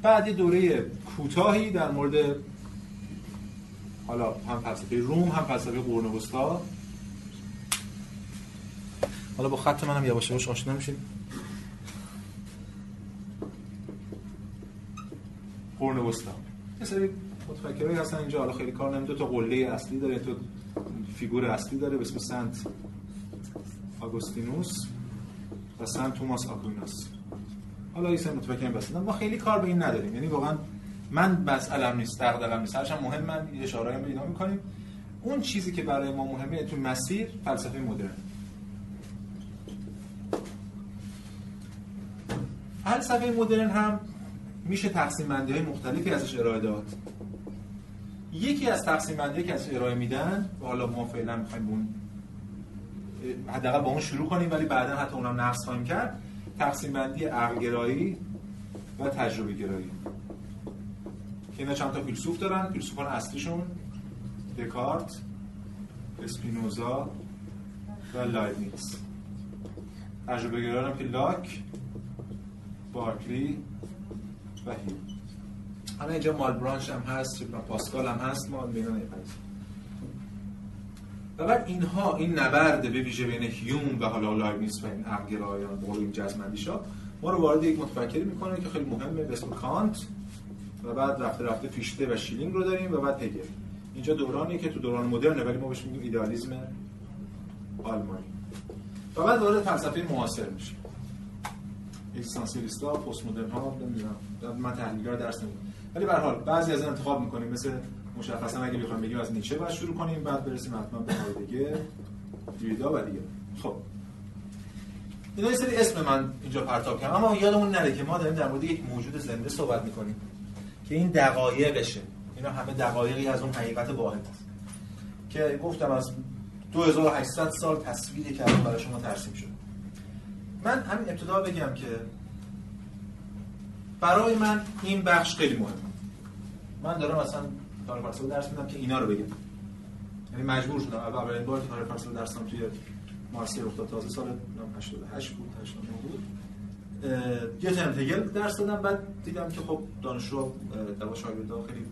[SPEAKER 2] بعد یه دوره کوتاهی در مورد حالا هم فلسفه روم هم فلسفه قرون حالا با خط منم یواش یواش آشنا میشیم. قرون وسطا یه سری متفکرایی هستن اینجا حالا خیلی کار نمیده تا قله اصلی داره تو فیگور اصلی داره به اسم سنت آگوستینوس. و سنت توماس آکوینوس حالا این سه متفکر بس ما خیلی کار به این نداریم. یعنی واقعا من مسئله‌ام نیست دغدغه‌ام نیست. هرچند مهم من اشاره به اینا می‌کنیم. اون چیزی که برای ما مهمه تو مسیر فلسفه مدرن. فلسفه مدرن هم میشه تقسیم بندی های مختلفی ازش ارائه داد. یکی از تقسیم بندی که ازش ارائه میدن حالا ما فعلا می‌خوایم اون حداقل با اون شروع کنیم ولی بعدا حتی اونم نقص خواهیم کرد. تقسیم بندی عقل گرایی و تجربه گرایی. که اینا چند تا فیلسوف دارن. فیلسوفان اصلیشون دکارت اسپینوزا و لایبنیتس. تجربه گرایان که لاک بارکلی و هیوم حالا اینجا مالبرانش هم هست پاسکال هم هست ما بینا و بعد اینها این نبرد به ویژه بین هیوم و حالا لایبنیتس و این عقلگرایان و این جزم‌اندیشا ما رو وارد یک متفکری می‌کنه که خیلی مهمه به اسم کانت. و بعد رفته رفته فیشته و شیلینگ رو داریم و بعد هگل. اینجا دورانی که تو دوران مدرنه ولی ما بهش میگیم ایدئالیسم آلمانی. و بعد وارد فلسفه معاصر میشیم. اگزیستانسیالیستا پست مدرن ها نمی‌دونم من تحلیلگر درس نمیدم ولی به حال بعضی از انتخاب می‌کنیم مثل مشخصا اگه بخوایم بگیم از نیچه بعد شروع کنیم بعد برسیم حتما به دیگه. دیگه و دیگه. خب. اینا یه سری اسم من اینجا پرتاب کردم اما یادمون نره که ما داریم در مورد یک موجود زنده صحبت می‌کنیم که این دقایقشه. اینا همه دقایقی از اون حقیقت واحد است. که گفتم از 2800 سال تصویری که الان برای شما ترسیم شد. من همین ابتدا بگم که برای من این بخش خیلی مهمه. من دارم تاریخ فلسفه درس میدم که اینا رو بگم. یعنی مجبور شدم. اولین بار که تاریخ فلسفه درس توی مارسی داد تازه سال 88 بود 89 بود. یه ترم هگل درس دادم. بعد دیدم که خب دانشجو در شاگردا خیلی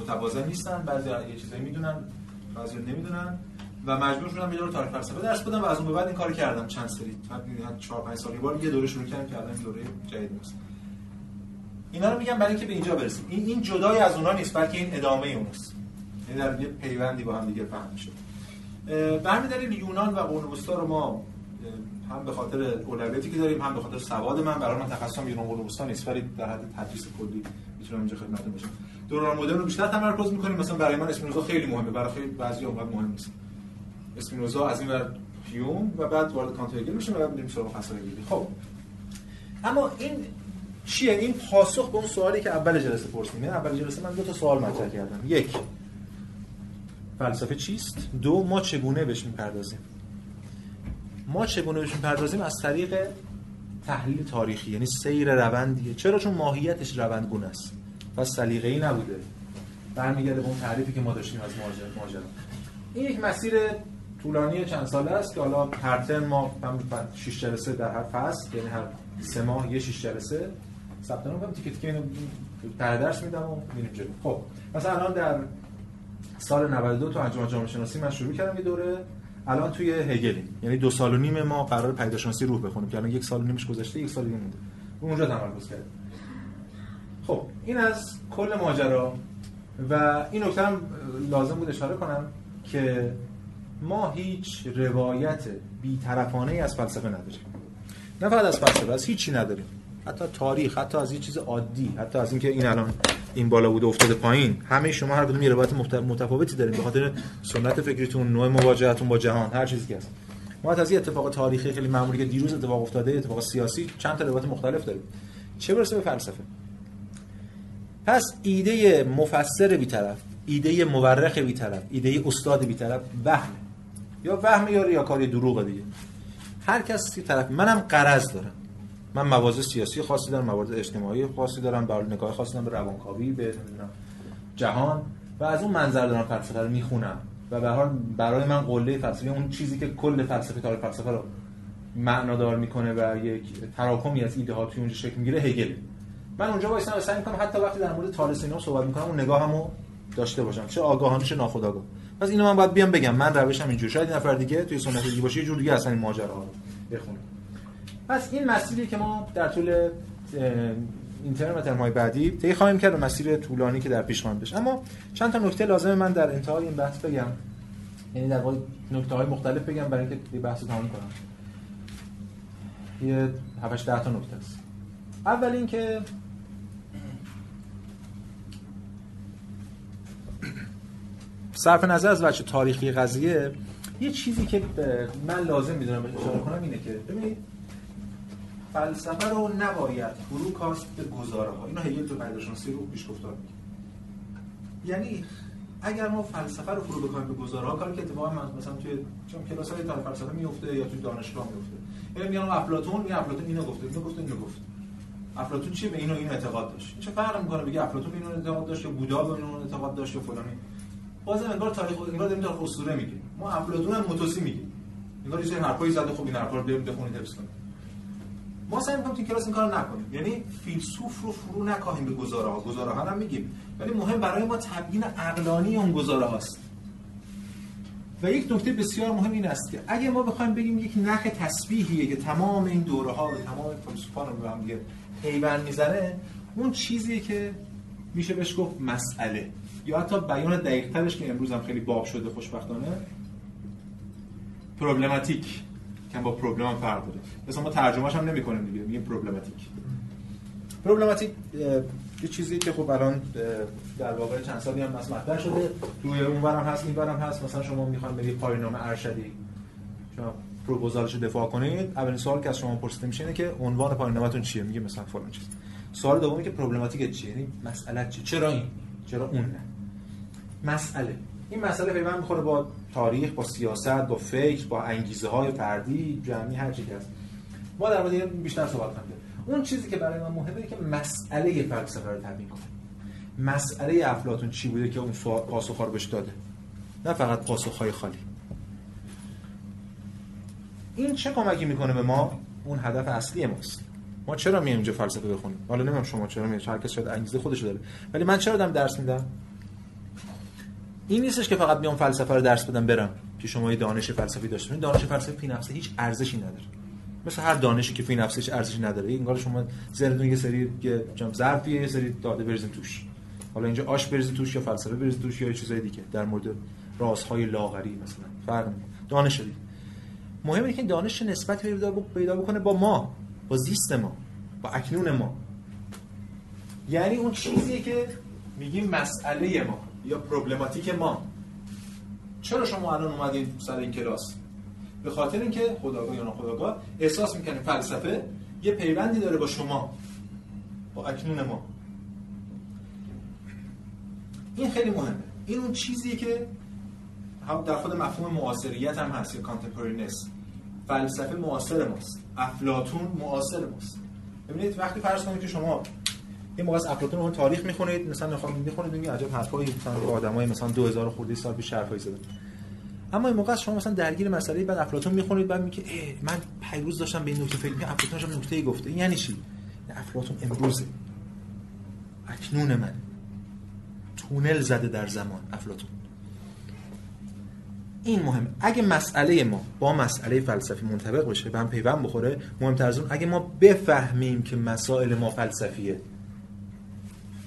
[SPEAKER 2] متوازن نیستن. بعضی یه چیزایی می‌دونن بعضی نمی‌دونن. و مجبور شدم یه دوره تاریخ فلسفه درس بدم و از اون به بعد این کار کردم. چند سری تا 4 5 سال یه بار یه دوره شروع کردم که الان دوره جدید است اینا رو میگم برای اینکه به اینجا برسیم. این این جدای از اونها نیست بلکه این ادامه اونست یعنی در یه پیوندی با هم دیگه فهم میشه. برمی‌داریم یونان و قرون رو ما هم به خاطر اولویتی که داریم هم به خاطر سواد من. برای من تخصصم یونان قرون وسطا نیست ولی در حد تدریس کلی می‌تونم اینجا خدمتتون باشم. دوران مدرن رو بیشتر تمرکز می‌کنیم. مثلا برای من اسپینوزا خیلی مهمه. برای خیلی بعضی اوقات مهم نیست. اسپینوزا از این ور هیوم و بعد وارد کانت میشیم و بعد میریم سراغ فلسفه خب. اما این چیه این پاسخ به اون سوالی که اول جلسه پرسیدیم. یعنی اول جلسه من دو تا سوال مطرح کردم. یک فلسفه چیست؟ دو ما چگونه بهش می‌پردازیم؟ ما چگونه بهش می‌پردازیم؟ از طریق تحلیل تاریخی یعنی سیر روندیه. چرا؟ چون ماهیتش روندگونه است. پس سلیقه‌ای نبوده. برمیگرده به اون تعریفی که ما داشتیم از ماجرا این یک مسیر طولانی چند ساله است که حالا هر ترم ما 6 جلسه در هر فصل یعنی هر سه ماه یه 6 جلسه. ثبت نام کنم تیکه تیکه اینو در درس میدم و میریم جلو. خب مثلا الان در سال 92 تو انجمن جامعه شناسی من شروع کردم یه دوره. الان توی هگلیم یعنی دو سال و نیم ما قرار پیدا شناسی روح بخونیم که الان یک سال و نیمش گذشته یک سال دیگه مونده. اونجا تمرکز کردیم. خب این از کل ماجرا و این نکته هم لازم بود اشاره کنم که ما هیچ روایت بی‌طرفانه از فلسفه نداریم. نه فقط از فلسفه از هیچی نداریم. حتی تاریخ حتی از این چیز عادی حتی از اینکه این الان این بالا بوده افتاده پایین. همه شما هر کدوم یه روایت متفاوتی دارید به خاطر سنت فکریتون نوع مواجهتون با جهان هر چیزی که هست. ما از این اتفاق تاریخی خیلی معمولی که دیروز اتفاق افتاده اتفاق سیاسی چند تا روایت مختلف داریم. چه برسه به فلسفه؟ پس ایده مفسر بی‌طرف ایده مورخ بی‌طرف ایده استاد بی‌طرف وهم یا وهم یا ریاکاری دروغ دیگه. هر کسی طرف منم قرض دارم. من مواضع سیاسی خاصی دارم موارد اجتماعی خاصی دارم برای نگاه خاصی دارم به روانکاوی به جهان. و از اون منظر دارم فلسفه رو می‌خونم. و به حال برای من قله فلسفه اون چیزی که کل فلسفه تاریخ فلسفه رو معنادار می‌کنه و یک تراکمی از ایده ها توی اونجا شکل می‌گیره هگل. من اونجا وایسم و سعی می‌کنم حتی وقتی در مورد تالس اینا صحبت می‌کنم اون نگاهمو داشته باشم. چه آگاهانه چه ناخودآگاه. پس اینو من باید بیام بگم من روشم اینجوری. شاید نفر دیگه توی سنت دیگه باشه یه جور دیگه اصلا این ماجرا رو بخونه. پس این مسیری که ما در طول این ترم و ترم های بعدی طی خواهیم کرد مسیر طولانی که در پیش خواهیم بشه اما چند تا نکته لازمه من در انتهای این بحث بگم. یعنی در واقع نکته های مختلف بگم برای اینکه یه بحث تمام کنم. یه 7 10 تا نکته است. اول اینکه صرف نظر از بچه تاریخی قضیه یه چیزی که من لازم می‌دونم اشاره کنم اینه که ببینید فلسفه رو نباید فرو کاست به گزاره ها اینو هگل تو پیداشناسی رو پیش گفتار میگه یعنی اگر ما فلسفه رو فرو بکنیم به گزاره ها کاری که اتفاقا مثلا توی چون کلاس های تاریخ فلسفه میفته یا توی دانشگاه میفته یعنی میگن افلاطون میگه افلاطون اینو گفته اینو گفته اینو گفت افلاطون چی به اینو اینو اعتقاد داشت. چه فرق می‌کنه بگه افلاطون اینو اعتقاد داشت یا بودا به اینو اعتقاد داشت یا فلانی؟ بازم انگار تاریخ انگار داریم تاریخ اسطوره میگیم ما افلاطون هم متوسی میگیم انگار یه حرفایی زده خب این حرفا رو بریم بخونید حفظ کنید. ما سعی می‌کنیم تو کلاس این کارو نکنیم. یعنی فیلسوف رو فرو نکاهیم به گزاره ها گزاره ها هم میگیم. ولی مهم برای ما تبیین عقلانی اون گزاره هاست و یک نکته بسیار مهم این است که اگه ما بخوایم بگیم یک نخ تسبیحیه که تمام این دوره ها و تمام فیلسوفان رو به هم پیوند می‌زنه اون چیزی که میشه بهش گفت مسئله. یا حتی بیان دقیق ترش که امروز هم خیلی باب شده خوشبختانه پروبلماتیک که با پروبلم فرق داره. مثلا ما ترجمهش هم نمی‌کنیم دیگه میگیم پروبلماتیک پروبلماتیک یه چیزی که خب الان در واقع چند سالی هم مطرح شده توی اونورم هست اینورم هست. مثلا شما می‌خوان برید پایان‌نامه ارشدی. شما پروپوزالش دفاع کنید. اولین سوال که از شما پرسیده میشه اینه که عنوان پایان‌نامه‌تون چیه؟ میگه مثلا فلان چیز. سوال دومی که پروبلماتیک چیه؟ یعنی مسئله چیه؟ چرا این؟ چرا اون نه؟ مسئله. این مسئله پیوند می‌خوره با تاریخ با سیاست با فکر با انگیزه های فردی جمعی هر چی که هست. ما در مورد بیشتر صحبت کنیم اون چیزی که برای من مهمه که مسئله فلسفه رو تبیین کنیم مسئله افلاطون چی بوده که اون پاسخ رو بهش داده؟ نه فقط پاسخ خالی. این چه کمکی می‌کنه به ما؟ اون هدف اصلی ماست. ما چرا میایم اینجا فلسفه بخونیم؟ حالا نمی‌دونم شما چرا میاید. هر کس شاید انگیزه خودش داره. ولی من چرا دارم درس میدم؟ این نیستش که فقط بیام فلسفه رو درس بدم برم. که شما یه دانش فلسفی داشته باشید دانش فلسفی فی نفسه هیچ ارزشی نداره. مثل هر دانشی که فی نفسش ارزشی نداره. انگار شما ذهنتون یه سری یه ظرفیه یه سری داده بریزین توش. حالا اینجا آش بریزین توش یا فلسفه بریزین توش یا چیزای دیگه. در مورد رازهای لاغری مثلا. فرق دانش دیگه مهمه که دانش نسبت پیدا بکنه با ما با زیست ما با اکنون ما. یعنی اون چیزیه که میگیم مسئله ما. یا پروبلماتیک ما. چرا شما الان اومدین سر این کلاس؟ به خاطر اینکه خودآگاه یا ناخودآگاه احساس می‌کنیم فلسفه یه پیوندی داره با شما با اکنون ما. این خیلی مهمه. این اون چیزیه که در خود مفهوم معاصریت هم هست یا contemporariness فلسفه معاصر ماست. افلاطون معاصر ماست. ببینید وقتی فرض کنید که شما این موقع از افلاطون رو تاریخ می‌خونید مثلا می‌خوام می‌خونید میگید عجب حرفایی مثلا آدمای مثلا 2000 خورده سال پیش حرفایی زدن. اما این موقع شما مثلا درگیر مسئله بعد افلاطون می‌خونید بعد میگه من پیروز داشتم به این نکته فکر می‌کردم. افلاطون هم نکته گفته. یعنی چی؟ افلاطون امروزه. اکنون من. تونل زده در زمان افلاطون این مهم. اگه مسئله ما با مسئله فلسفی منطبق باشه به هم پیوند بخوره مهمتر از اون اگه ما بفهمیم که مسائل ما فلسفیه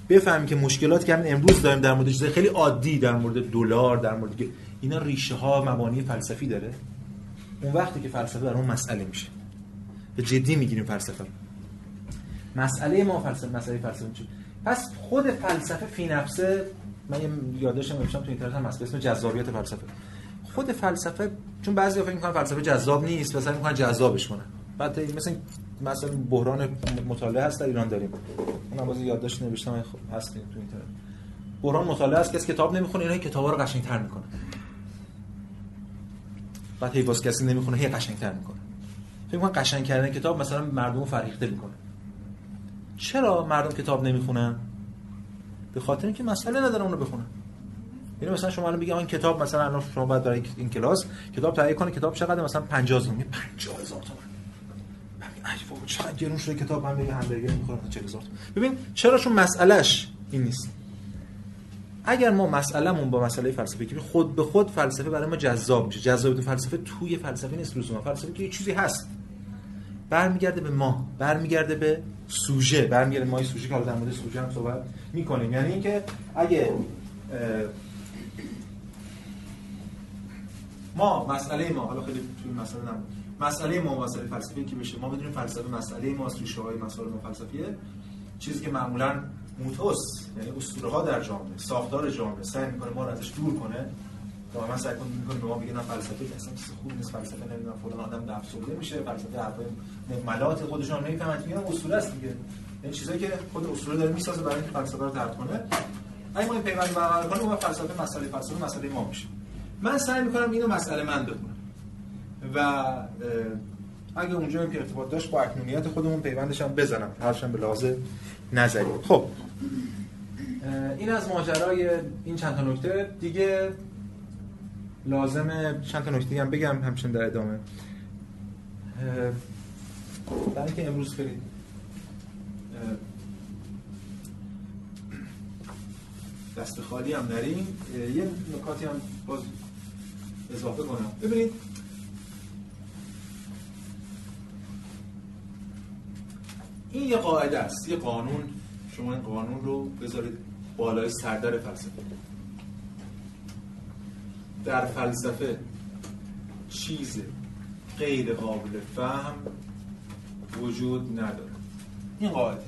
[SPEAKER 2] بفهمیم که مشکلات که همین امروز داریم در مورد چیزای خیلی عادی در مورد دلار در مورد اینا ریشه ها مبانی فلسفی داره. اون وقتی که فلسفه در اون مسئله میشه. به جدی می‌گیریم فلسفه مسئله ما فلسفه مسئله فلسفه میشه پس خود فلسفه فی نفسه من یه یادداشت نوشتم تو اینترنت هم اسم جذابیت فلسفه. خود فلسفه چون بعضی فکر می‌کنن فلسفه جذاب نیست مثلا می‌کنن جذابش کنن. بعد مثلا مثلا بحران مطالعه هست در ایران داریم. اونم باز یادداشت نوشتم خب هست تو اینترنت. بحران مطالعه است کسی کتاب نمی‌خونه اینا کتابا رو قشنگتر می‌کنه. بعد هی باز کسی نمی‌خونه هی قشنگتر می‌کنه. فکر کنم قشنگ کردن کتاب مثلا مردم فریخته می‌کنه. چرا مردم کتاب نمی‌خونن؟ به خاطر اینکه مسئله ندارن اونو بخونن. یعنی مثلا شما الان بگید این کتاب مثلا الان شما باید برای این کلاس کتاب تهیه کنه کتاب چقدر؟ مثلا 50 هزار. 50 هزار تومان. ای بابا چقدر گرون شده کتاب من میگه همبرگر می‌خورم 40 هزار ببین چرا چون مسئلهش این نیست. اگر ما مسئلهمون با مسئله فلسفی که خود به خود فلسفه برای ما جذاب میشه. جذابیت فلسفه توی فلسفه نیست لزوما. فلسفه که یه چیزی هست. برمیگرده به ما برمیگرده به سوژه. برمیگرده ما سوژه که در مورد سوژه هم صحبت می‌کنیم. یعنی اینکه اگه ما مسئله ما حالا خیلی توی مسئله نمون مسئله ما مسئله فلسفی که بشه ما بدونیم فلسفه مسئله ما ریشه های مسائل ما فلسفیه. چیزی که معمولا موتوس یعنی اسطوره ها در جامعه ساختار جامعه سعی می‌کنه ما رو ازش دور کنه. من سعی کنم می‌کنه به ما بگه نه فلسفه اصلا چیز خوب نیست. فلسفه نمی‌دونم فلان آدم افسرده میشه. فلسفه حرفای ملات خودشون نمی‌فهمن میگن اسطوره است دیگه. این چیزایی که خود اسطوره داره می‌سازه برای اینکه فلسفه رو ترد کنه. اگه ما این پیوند برقرار کنیم اون فلسفه مسئله فلسفه مسئله ما میشه. من سعی می‌کنم اینو مسئله من بکنم و اگه اونجا که ارتباط داشت با اکنونیت خودمون پیوندش هم بزنم. هرچند به لازم نظری خب. این از ماجرای این چند تا نکته. دیگه لازمه چند تا نکته هم بگم همچنین در ادامه. برای اینکه امروز خیلی دست خالی هم نریم. یه نکاتی هم باز اضافه کنم. ببینید این یه قاعده است. یه قانون. شما این قانون رو بذارید بالای سردر فلسفه. در فلسفه چیز غیر قابل فهم وجود نداره. این قاعده.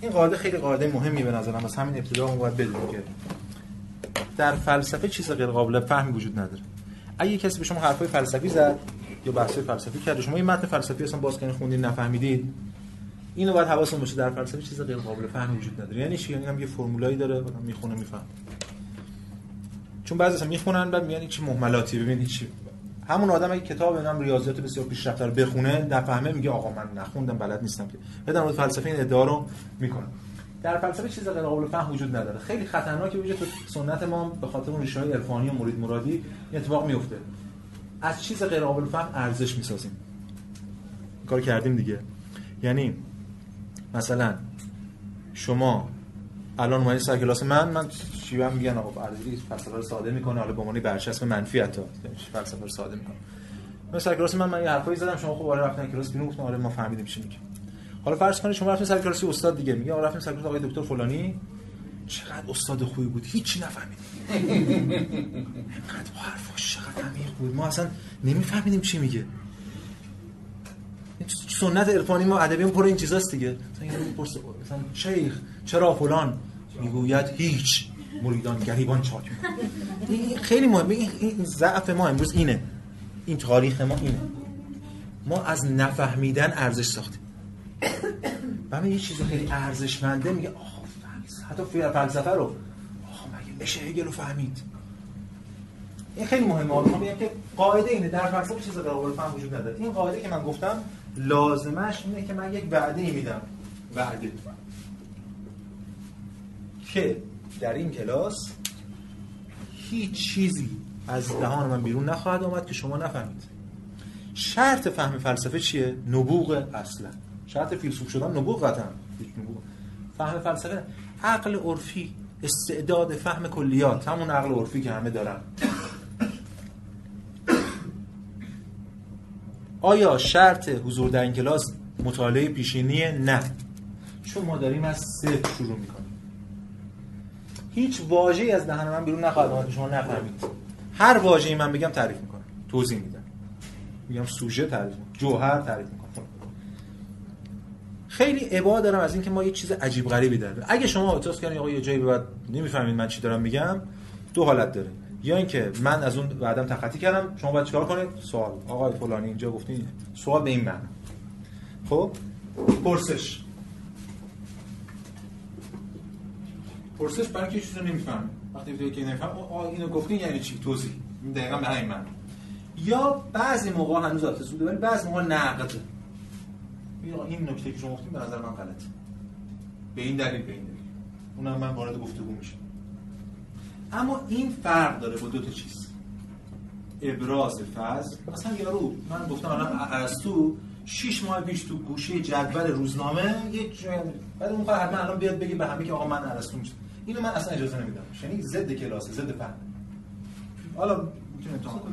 [SPEAKER 2] این قاعده خیلی قاعده مهمی به نظرم. از همین ابتدا اون باید بدونیم که در فلسفه چیز غیر قابل فهم وجود نداره. اگه کسی به شما حرفای فلسفی زد یا بحث فلسفی کرد شما این متن فلسفی اصلا باز کنید خوندین نفهمیدید اینو باید حواستون باشه در فلسفه چیز غیر قابل فهم وجود نداره. یعنی چی؟ یعنی هم یه فرمولایی داره آدم می‌خونه میفهم چون بعضی اصلا می‌خونن بعد میگن چه مهملاتی ببین چی همون آدم اگه کتاب نام ریاضیات بسیار پیشرفته رو بخونه نفهمه میگه آقا من نخوندم بلد نیستم که. در مورد فلسفه این ادعا رو می‌کنه در فلسفه چیز غیر قابل فهم وجود نداره. خیلی خطرناکه وجود تو سنت ما به خاطر اون ریشه های عرفانی و مرید مرادی اتفاق میفته. از چیز غیر قابل فهم ارزش می‌سازیم. کار کردیم دیگه. یعنی مثلا شما الان اومدی سر کلاس من من چی هم میگن آقا ارزی فلسفه رو ساده می‌کنه. حالا به عنوان برچسب منفی حتی فلسفه رو ساده می‌کنه. من سر کلاس من من یه حرفایی زدم شما خب آره رفتن کلاس بیرون گفتم آره ما فهمیدیم چی میگه حالا فرض کنید شما رفتین سر کلاس استاد دیگه میگه آقا رفتیم سر کلاس آقای دکتر فلانی. چقدر استاد خوبی بود هیچی نفهمیدیم. اینقدر حرفاش چقدر عمیق بود. ما اصلا نمیفهمیدیم چی میگه. سنت عرفانی ما ادبی پر این چیزاست دیگه. مثلا شیخ چرا فلان؟ می‌گوید هیچ. مریدان گریبان چاک این خیلی مهمه این ضعف ما امروز اینه. این تاریخ ما اینه. ما از نفهمیدن ارزش ساختیم. و یه چیز خیلی ارزشمنده میگه آخ حتی فلسفه رو. آخ مگه میشه هگل رو فهمید؟ این خیلی مهمه. ما میگم که قاعده اینه. در فلسفه چیز قابل فهم وجود نداره. این قاعده که من گفتم لازمش اینه که من یک وعده ای میدم. وعده. که در این کلاس هیچ چیزی از دهان من بیرون نخواهد آمد که شما نفهمید. شرط فهم فلسفه چیه؟ نبوغ اصلا. شرط فیلسوف شدن نبوغ قطعا. فهم فلسفه عقل عرفی استعداد فهم کلیات. همون عقل عرفی که همه دارن. آیا شرط حضور در این کلاس مطالعه پیشینیه؟ نه؟ چون ما داریم از صفر شروع می‌کنیم. هیچ واژه‌ای از دهن من بیرون نخواهد اومد شما نفهمید. هر واژه‌ای من بگم تعریف می‌کنم. توضیح میدم. میگم سوژه تعریف می‌کنم. جوهر تعریف می‌کنم. خیلی عبا دارم از اینکه ما یه چیز عجیب غریبی داریم. اگه شما احساس کنید آقا یه جایی بعد نمی‌فهمید من چی دارم میگم دو حالت داره. یا اینکه من از اون بعدم تخطی کردم شما باید چیکار کنید؟ سوال. آقای فلانی اینجا گفتین سوال به این معنی خب؟ پرسش. پرسش برای اینکه چیزی نمیفهم وقتی دیگه که نمیفهم آ اینو گفتین یعنی چی؟ توضیح. دقیقاً به همین معنی یا بعضی موقع هنوز البته سوده ولی بعضی موقع نقد. این نکته که شما گفتین به نظر من غلطه. به این دلیل به این دلیل. اونم من وارد گفتگو میشم. اما این فرق داره با دو تا چیز. ابراز فضل. مثلا یارو من گفتم الان ارسطو 6 ماه پیش تو گوشه جدول روزنامه یک بعد اون حتما الان بیاد بگه به همه که آقا من ارسطو میشم اینو من اصلا اجازه نمیدم. یعنی ضد کلاس ضد فهم حالا می‌تونه تو خب،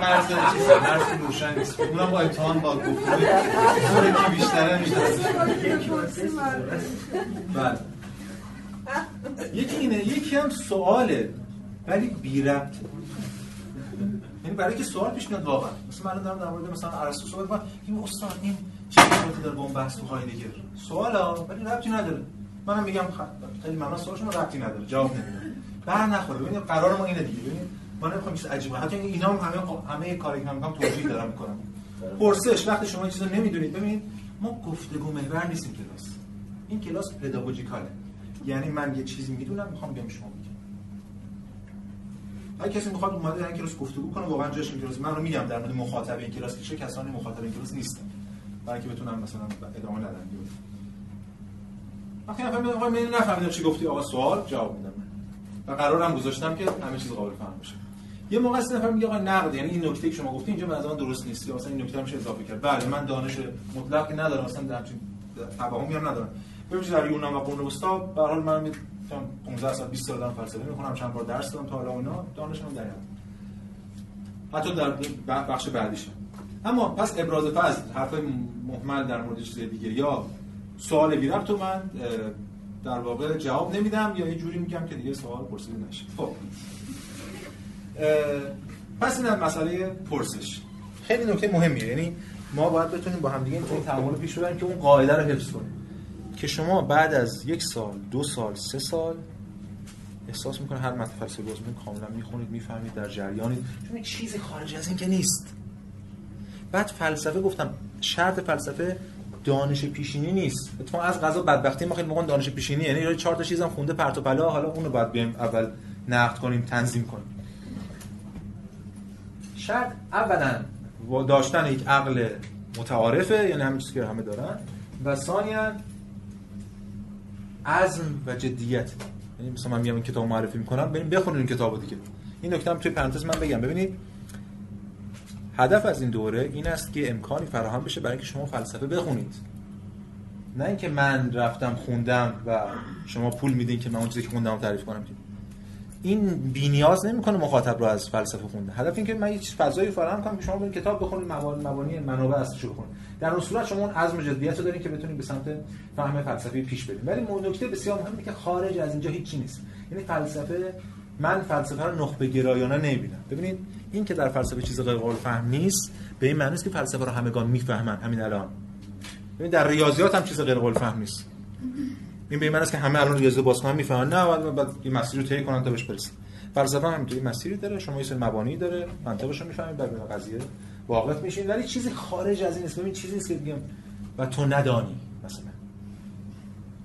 [SPEAKER 2] مرز چیز مرز روشن نیست اونم با امتحان با گفتگو که بیشتره بله. یکی اینه یکی هم سواله ولی بی ربط یعنی برای که سوال پیش میاد واقعا. مثلا من دارم در مورد مثلا ارسطو صحبت می‌کنم. این استاد این چه ارتباطی داره با اون بحث تو هایدگر سوالا ولی ربطی نداره منم میگم خیلی ممنون. سوال شما ربطی نداره. جواب نمیدم. بر نخوره. ببینید قرار ما اینه دیگه. ببینید ما نمی‌خوام چیز عجیبه حتی اینا هم همه همه کاری که میگم توجیه دارم می‌کنم. پرسش وقتی شما چیزا نمی‌دونید ببینید ما گفتگو محور نیستیم کلاس. این کلاس پداگوژیکاله یعنی من یه چیزی می‌دونم می‌خوام بگم شما بگید. اگه کسی می‌خواد اومده این کلاس گفتگو کنه واقعا جاش این کلاس من رو میگم در مورد مخاطب این کلاس که چه کسانی مخاطب این کلاس نیستن. برای که بتونم مثلا ادامه ندم. وقتی نفر میگم آقا من نفهمیدم چی گفتی؟ آقا سوال؟ جواب میدم. و قرارم گذاشتم که همه چیز قابل فهم بشه. یه موقع است نفر میگه آقا نقد یعنی این نکته که شما گفتی اینجا به درست نیست. یا مثلا این نکته میشه اضافه کرد. بله من دانش مطلقی ندارم مثلا در چین تفاهمی هم ندارم. ببینید در یونان و قرون وسطا به حال من می 15 سال 20 سال دارم فلسفه می‌خونم چند بار درس دادم تا حالا اونا دانشم در حتی در بخش بعدیش اما پس ابراز فضل حرفای محمل در مورد چیز دیگه. یا سوال بی تو من در واقع جواب نمیدم یا یه جوری میگم که دیگه سوال پرسیده نشه. خب. پس این مسئله پرسش. خیلی نکته مهمیه. یعنی ما باید بتونیم با هم دیگه این تعامل پیش ببریم که اون قاعده رو حفظ کنیم. که شما بعد از یک سال دو سال سه سال احساس می‌کنه هر متن فلسفه کاملا می‌خونید می‌فهمید در جریانید چون چیزی خارج از این که نیست. بعد فلسفه گفتم شرط فلسفه دانش پیشینی نیست. اتفاقا از قضا بدبختی ما خیلی موقع دانش پیشینی یعنی چهار تا چیزم خونده پرت و پلا حالا اونو باید بیایم اول نقد کنیم تنظیم کنیم. شاید اولا داشتن یک عقل متعارفه یعنی همین چیزی که همه دارن. و ثانیا عزم و جدیت. یعنی مثلا من میام این کتاب معرفی می‌کنم بریم بخونید این کتابو دیگه. این نکته هم توی پرانتز من بگم. ببینید هدف از این دوره این است که امکانی فراهم بشه برای اینکه شما فلسفه بخونید. نه اینکه من رفتم خوندم و شما پول میدین که من اون چیزی که خوندم تعریف کنم. این بی نیاز نمی‌کنه مخاطب رو از فلسفه خونده. هدف این که من یه چیز فضایی فراهم کنم که شما برید کتاب بخونید مبانی مبانی منابع اصلیش رو بخونید در اون صورت شما اون عزم رو دارین که بتونید به سمت فهم فلسفی پیش برید. ولی نکته بسیار مهمه که خارج از اینجا هیچی نیست. یعنی فلسفه من فلسفه رو نخبه گرایانه نمی‌بینم. ببینید این که در فلسفه چیز غیر قابل فهم نیست به این معنی است که فلسفه رو همگان می‌فهمن. همین الان. ببین در ریاضیات هم چیز غیر قابل فهم نیست. این به این معنی است که همه الان ریاضی باز کنن می‌فهمن. نه بعد بعد این مسیر رو طی کنن تا بهش برسن. فلسفه هم این مسیری داره شما یه سری مبانی داره منطقش رو می‌فهمید بعد به قضیه واقف میشین. ولی چیزی خارج از این نیست. ببین چیزی نیست که بگم و تو ندانی مثلا.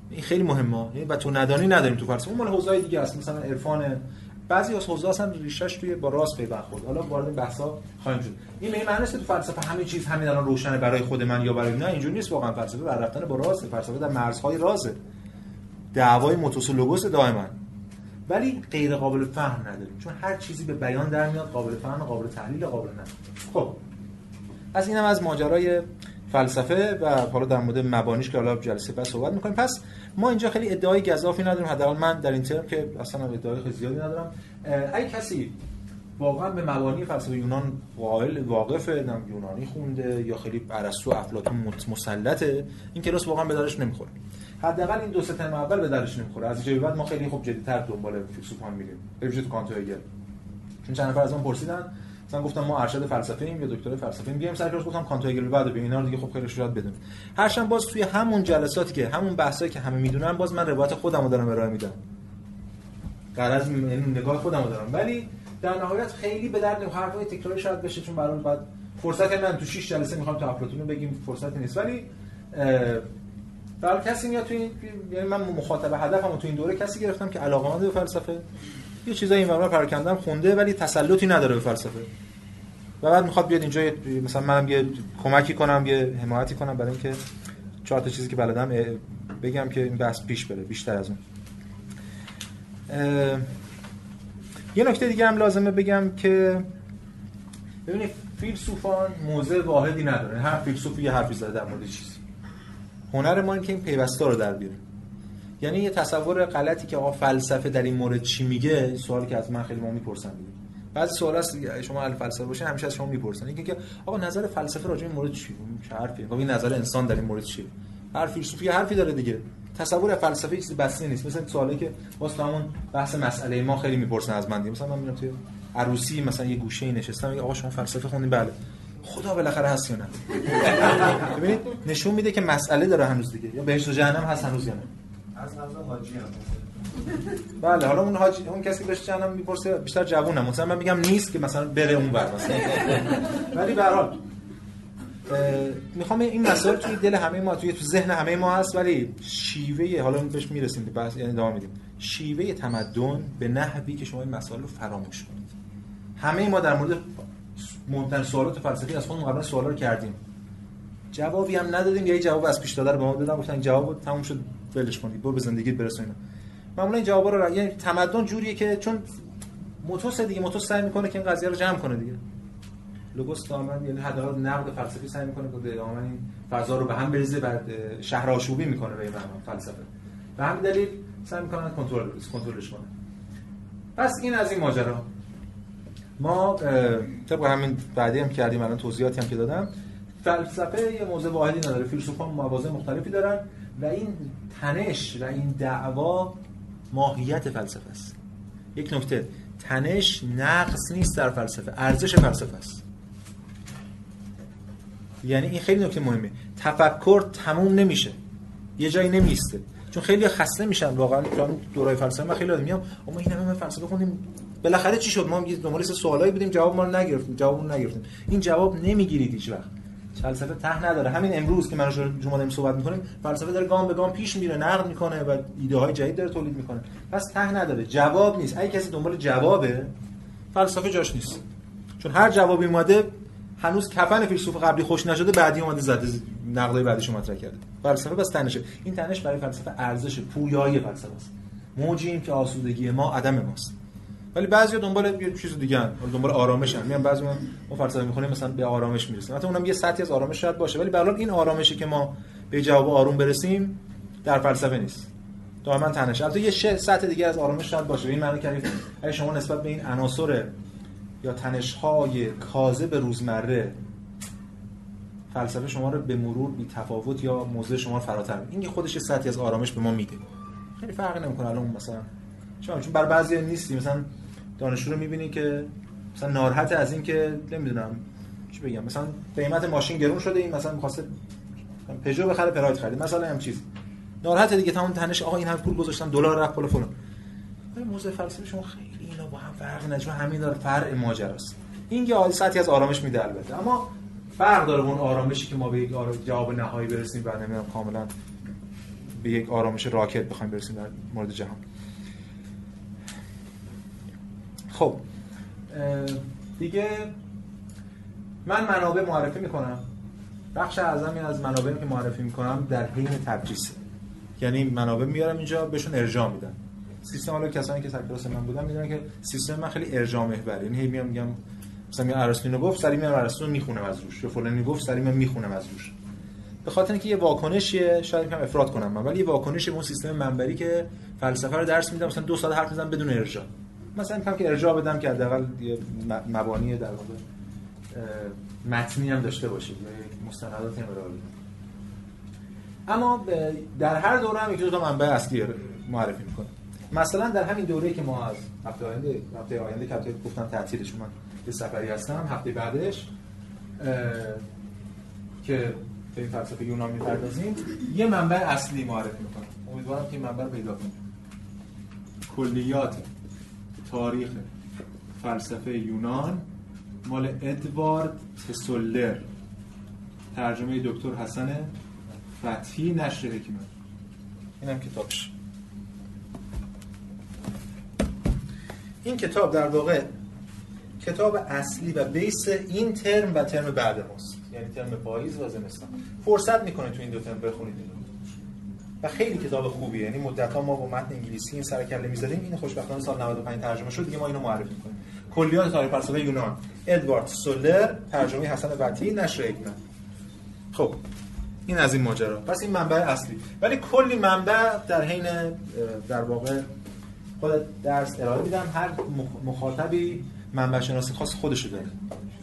[SPEAKER 2] این خیلی مهمه. یعنی و تو ندانی نداریم تو فلسفه. اون مال حوزه دیگه است. مثلا عرفان بعضی از حوزه اصلا ریشش توی با راست پیوند خورد حالا وارد بحثا خواهیم شد. این به معنی است تو فلسفه همه چیز همین الان روشنه برای خود من یا برای نه اینجوری نیست واقعا. فلسفه بر رفتن با راست فلسفه در مرزهای رازه دعوای موتوس و لوگوس دائما. ولی غیر قابل فهم نداریم. چون هر چیزی به بیان در میاد قابل فهم قابل تحلیل قابل نه. خب. از اینم از ماجرای فلسفه و حالا در مورد مبانیش که حالا جلسه بعد صحبت می‌کنیم. پس ما اینجا خیلی ادعای گزافی نداریم. حداقل من در این ترم که اصلا ادعای خیلی زیادی ندارم. اگه کسی واقعا به مبانی فلسفه یونان قائل واقفه نمی‌دونم یونانی خونده یا خیلی ارسطو افلاطون مسلطه این کلاس واقعا به دردش نمی‌خوره. حداقل این دو سه ترم اول به دردش نمی‌خوره. از اینجا بعد ما خیلی خوب جدی‌تر دنبال فیلسوفان میریم. به ویژه کانت و هگل. چون چند نفر از من پرسیدن. مثلا گفتم ما ارشد فلسفه ایم یا دکترای فلسفه ایم بیایم سر کلاس گفتم کانت و هگل بعد به اینا رو دیگه خب خیلی شاید بدون هرچند باز توی همون جلساتی که همون بحثایی که همه می‌دونن باز من روایت خودمو دارم ارائه میدم. غرض این نگاه خودمو دارم. ولی در نهایت خیلی به درد حرفای تکراری شاید بشه چون برای بعد فرصت من تو 6 جلسه می‌خوام تا افلاطون رو بگیم فرصتی نیست. ولی در کسی میاد تو این یعنی من مخاطب هدفم تو این دوره کسی گرفتم که علاقه‌مند به فلسفه یه چیزایی این ورا پراکندم خونده ولی تسلطی نداره به فلسفه. و بعد می‌خواد بیاد اینجا مثلا منم یه کمکی کنم یه حمایتی کنم برای اینکه چهار تا چیزی که بلدم بگم که این بحث پیش بره بیشتر از اون. یه نکته دیگه هم لازمه بگم که ببینید فیلسوفان موضع واحدی نداره هر فیلسوف یه حرفی زده در مورد چیزی. هنر ما این که این پیوسته رو در بیاریم. یعنی یه تصور غلطی که آقا فلسفه در این مورد چی میگه سوالی که از من خیلی ما می‌پرسن دیگه. بعضی سوال هست شما اهل فلسفه باشه همیشه از شما می‌پرسن. اینکه که آقا نظر فلسفه راجع این مورد چی؟ چه حرفی؟ خب این نظر انسان در این مورد چیه؟ هر فیلسوفی حرفی داره دیگه. تصور فلسفه چیزی بسته نیست. مثلا سوالی که واسه همون بحث مسئله ما خیلی می‌پرسن از من دیگه. مثلا من میرم توی عروسی مثلا یه گوشه نشستم میگه آقا شما فلسفه خوندین؟ بله. خدا بالاخره هست یا نه؟ ببینید نشون میده که مسئله داره هنوز دیگه. یا بهشت و جهنم هست هنوز یا نه؟
[SPEAKER 4] از نظر حاجی هم.
[SPEAKER 2] بله حالا اون حاجی اون کسی که بهش جهنم می‌پرسه بیشتر جوونم. مثلا من میگم نیست که مثلا بره اون ور مثلا. ولی به هر حال می‌خوام این مسائل توی دل همه ما توی تو ذهن همه ما هست ولی شیوه حالا بهش می‌رسیم بحث یعنی ادامه میدیم. شیوه تمدن به نحوی که شما این مسائل رو فراموش کنید. همه ما در مورد مهمترین سوالات فلسفی از خودمون قبلا سوالا رو کردیم. جوابی هم ندادیم یا جواب از پیش داده رو به ما دادن گفتن جواب تموم شد. ولش کنید برو به زندگیت برس اینا. معمولا این جوابا رو یعنی تمدن جوریه که چون موتوس دیگه موتوس سعی می‌کنه که این قضیه رو جمع کنه دیگه. لوگوس دائما یعنی حداقل نقد فلسفی سعی می‌کنه که دائما این فضا رو به هم بریزه بعد شهر آشوبی می‌کنه به این فلسفه. به همین دلیل سعی می‌کنن کنترل کنترلش کنه. پس این از این ماجرا. ما طبق همین بعدی هم کردیم الان توضیحاتی هم که دادم فلسفه یه موضوع واحدی نداره. فیلسوفان مواضع مختلفی دارن. و این تنش و این دعوا ماهیت فلسفه است. یک نکته تنش نقص نیست در فلسفه ارزش فلسفه است. یعنی این خیلی نکته مهمه. تفکر تموم نمیشه. یه جایی نمیسته چون خیلی خسته میشن واقعا چون دورای فلسفه من خیلی میام اما این همه فلسفه خوندیم. بالاخره چی شد؟ ما یه دنبال سوالایی بودیم جواب ما رو نگرفتیم جواب نگرفتیم. این جواب نمی‌گیرید هیچ وقت فلسفه ته نداره. همین امروز که من شما داریم صحبت می‌کنیم فلسفه داره گام به گام پیش میره نقد می‌کنه و ایده های جدید داره تولید می‌کنه. پس ته نداره. جواب نیست. اگه کسی دنبال جوابه فلسفه جاش نیست. چون هر جوابی اومده هنوز کفن فیلسوف قبلی خوش نشده بعدی اومده زده نقدای بعدش مطرح کرده. فلسفه بس تنشه. این تنش برای فلسفه ارزش پویایی فلسفه است موجیم که آسودگی ما عدم ماست. ولی بعضیا دنبال یه چیز دیگه ان دنبال آرامش ان میان بعضی ما فلسفه می‌خونیم مثلا به آرامش می‌رسیم. مثلا اونم یه سطحی از آرامش شاید باشه ولی به این آرامشی که ما به جواب آروم برسیم در فلسفه نیست. دائما تنش. البته یه سطح دیگه از آرامش شاید باشه. این معنی که اگه شما نسبت به این عناصر یا تنش های به روزمره فلسفه شما رو به مرور بی تفاوت یا موضع شما رو فراتر این خودش سطحی از آرامش به ما میده. خیلی فرقی نمی‌کنه الان مثلا. چون بر بعضی نیستی. مثلا دانشجو رو می‌بینی که مثلا ناراحت از این که نمی‌دونم چی بگم مثلا قیمت ماشین گرون شده این مثلا می‌خواسته پژو بخره پراید خرید مثلا هم چیز. ناراحت دیگه تمام تنش آقا این هم پول گذاشتم دلار رفت بالا فلان. موضوع فلسفه شما خیلی اینا با هم فرق نداره همین داره فرع ماجراست. این یه سطحی از آرامش میده البته. اما فرق داره اون آرامشی که ما به یک جواب نهایی برسیم و نمی‌دونم کاملا به یک آرامش راکت بخوایم برسیم در مورد جهان. خب دیگه من منابع معرفی می‌کنم. بخش اعظمی از منابعی که معرفی می‌کنم در حین تدریس. یعنی منابع میارم اینجا بهشون ارجاع میدم. سیستم حالا کسانی که سر من بودن می‌دونن که سیستم من خیلی ارجاع محوره یعنی هی میام میگم مثلا میگم ارسطو گفت سری میام ارسطو می‌خونم از روش. یا فلانی گفت سری میام می‌خونم از روش. به خاطر اینکه یه واکنشیه شاید میگم افراد کنم من ولی یه واکنش اون سیستم منبری که فلسفه رو درس میدم مثلا دو ساعت حرف می‌زنم بدون ارجاع. مثلا میگم که ارجاع بدم که حداقل یه مبانی در واقع متنی هم داشته باشید یا مستندات هم اما در هر دوره هم یک دو منبع اصلی معرفی می‌کنه مثلا در همین دوره که ما از هفته آینده هفته آینده که گفتم تعطیلش من یه سفری هستم هفته بعدش که به این فلسفه یونان می‌پردازیم یه منبع اصلی معرفی می‌کنم. امیدوارم که این منبع پیدا کنیم. کلیات. تاریخ فلسفه یونان مال ادوارد تسولر ترجمه دکتر حسن فتحی نشر حکمت اینم کتابش. این کتاب در واقع کتاب اصلی و بیس این ترم و ترم بعد ماست. یعنی ترم پاییز و زمستان. فرصت می‌کنه تو این دو ترم بخونید. اینو و خیلی کتاب خوبیه. یعنی مدت ها ما با متن انگلیسی این سر کله می‌زدیم این خوشبختانه سال 95 ترجمه شد. دیگه ما اینو معرفی می‌کنیم. کلیات تاریخ فلسفه یونان. ادوارد سولر ترجمه حسن وطی نشر حکمت خب این از این ماجرا. پس این منبع اصلی. ولی کلی منبع در حین در واقع خود درس ارائه میدم. هر مخاطبی منبع شناسی خاص خودشو داره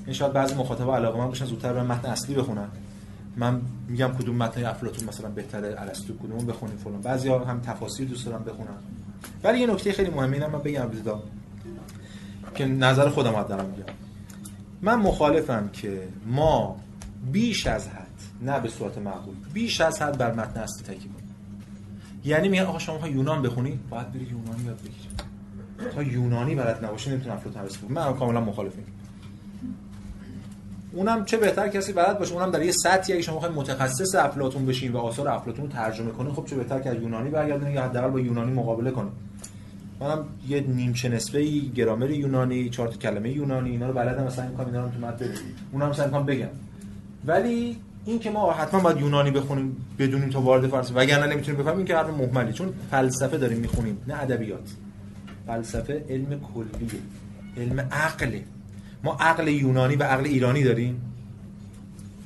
[SPEAKER 2] این شاید بعضی مخاطبا علاقه من باشن زودتر برن متن اصلی بخونن. من میگم کدوم متن افلاطون مثلا بهتره ارسطو کدوم بخونیم فلان. بعضیا هم تفاسیر دوست دارن بخونن. ولی یه نکته خیلی مهمه اینم من بگم ابتدا که نظر خودم رو دارم میگم. من مخالفم که ما بیش از حد نه به صورت معقول بیش از حد بر متن اصلی تکیه یعنی میگن آقا شما یونان بخونی؟ باید بری یونانی یاد بگیری. تا یونانی بلد نباشی نمی‌تونی افلاطون درس من کاملا مخالفم. اونم چه بهتر کسی بلد باشه اونم در یه سطحی اگه شما بخواید متخصص افلاطون بشین و آثار افلاطون رو ترجمه کنید خب چه بهتر که از یونانی برگردونید یا حداقل با یونانی مقابله کنید منم یه نیمچه نصفه گرامر یونانی چهار تا کلمه یونانی اینا رو بلدم مثلا کام اینا رو تو متن اونم مثلا می‌خوام بگم. ولی این که ما حتما باید یونانی بخونیم بدونیم تا وارد فلسفه وگرنه نمی‌تونیم بفهمیم که حرف مهملی چون فلسفه داریم می‌خونیم نه ادبیات. فلسفه علم کلیه علم عقله. ما عقل یونانی و عقل ایرانی داریم.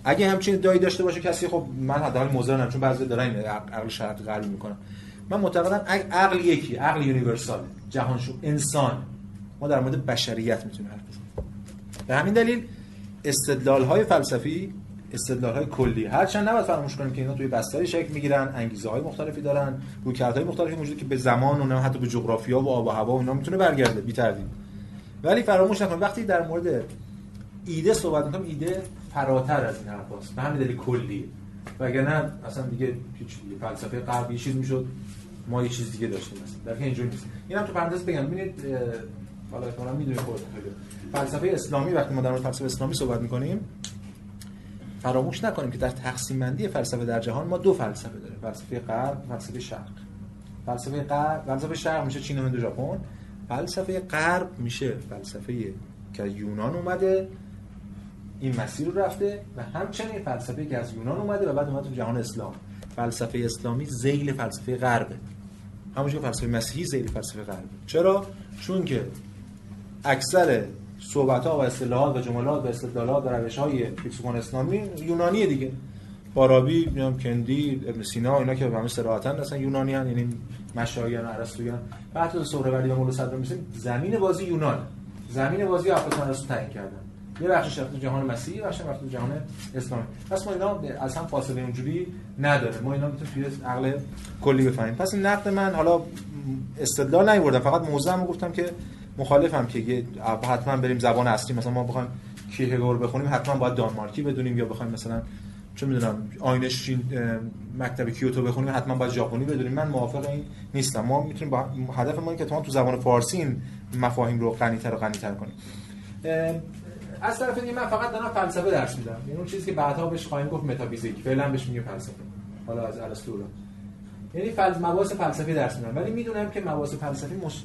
[SPEAKER 2] اگه همچین دایی داشته باشه کسی خب من حداقل مزرنم چون بعضی دارن عقل شرط غربی می‌کنن. من معتقدم عقل یکی عقل یونیورسال جهان شو انسان. ما در مورد بشریت می‌تونیم حرف بزنیم. به همین دلیل استدلال های فلسفی استدلال های کلی هرچند نباید فراموش کنیم که اینا توی بستری شکل می‌گیرن انگیزه های مختلفی دارن رویکردهای مختلفی موجوده که به زمان و حتی به جغرافیا و آب و هوا و اینا می‌تونه برگرده بی تردید ولی فراموش نکن وقتی در مورد ایده صحبت می‌کنم ایده فراتر از این حرفاست به همین دلیل کلی. وگرنه اصلا دیگه فلسفه غرب یه چیز می‌شد ما یه چیز دیگه داشتیم مثلا در اینجوری نیست. اینم تو پرانتز بگم. ببینید حالا احتمالاً می‌دونید خودتون فلسفه اسلامی وقتی ما در مورد فلسفه اسلامی صحبت می‌کنیم فراموش نکنیم که در تقسیم بندی فلسفه در جهان ما دو فلسفه داریم. فلسفه غرب فلسفه شرق. فلسفه غرب فلسفه شرق میشه چین و ژاپن. فلسفه غرب میشه. فلسفه که یونان اومده این مسیر رو رفته و همچنین فلسفه که از یونان اومده و بعد اومده تو جهان اسلام. فلسفه اسلامی زیل فلسفه غربه همونجور فلسفه مسیحی زیل فلسفه غربه چرا؟ چون که اکثر صحبت ها و اصطلاحات و جملات و استدلالات و روش های فیلسوفان اسلامی یونانیه دیگه. فارابی، کندی، ابن سینا اینا که به همه صراحتاً اصلا یونانی هن. یعنی مشایان و عرستویان و حتی سهروردی و مولا صدر میسیم زمین بازی یونان. زمین بازی افلاطون ارسطو تعیین کردن. یه بخشش رفت جهان مسیحی و رفت تو جهان اسلامی. پس ما اینا از هم فاصله اونجوری نداره. ما اینا می‌تونیم توی عقل کلی بفهمیم. پس نقد من حالا استدلال نیوردم. فقط موضعم گفتم که مخالفم که حتما بریم زبان اصلی. مثلا ما بخوایم کیهگور بخونیم حتما باید دانمارکی بدونیم یا بخوایم مثلا چه می‌دونم آینش مکتب کیوتو بخونیم حتما باید ژاپنی بدونیم. من موافق این نیستم. ما می‌تونیم با هدف ما که تو زبان فارسی این مفاهیم رو غنی‌تر و غنی‌تر کنیم. از طرف دیگه من فقط دارم فلسفه درس میدم. یعنی اون چیزی که بعدا بهش خواهیم گفت متافیزیک. فعلا بهش میگه فلسفه. حالا از ارسطو یعنی فلسفه مباحث فلسفی درس میدم. ولی می‌دونم که مباحث فلسفی مص...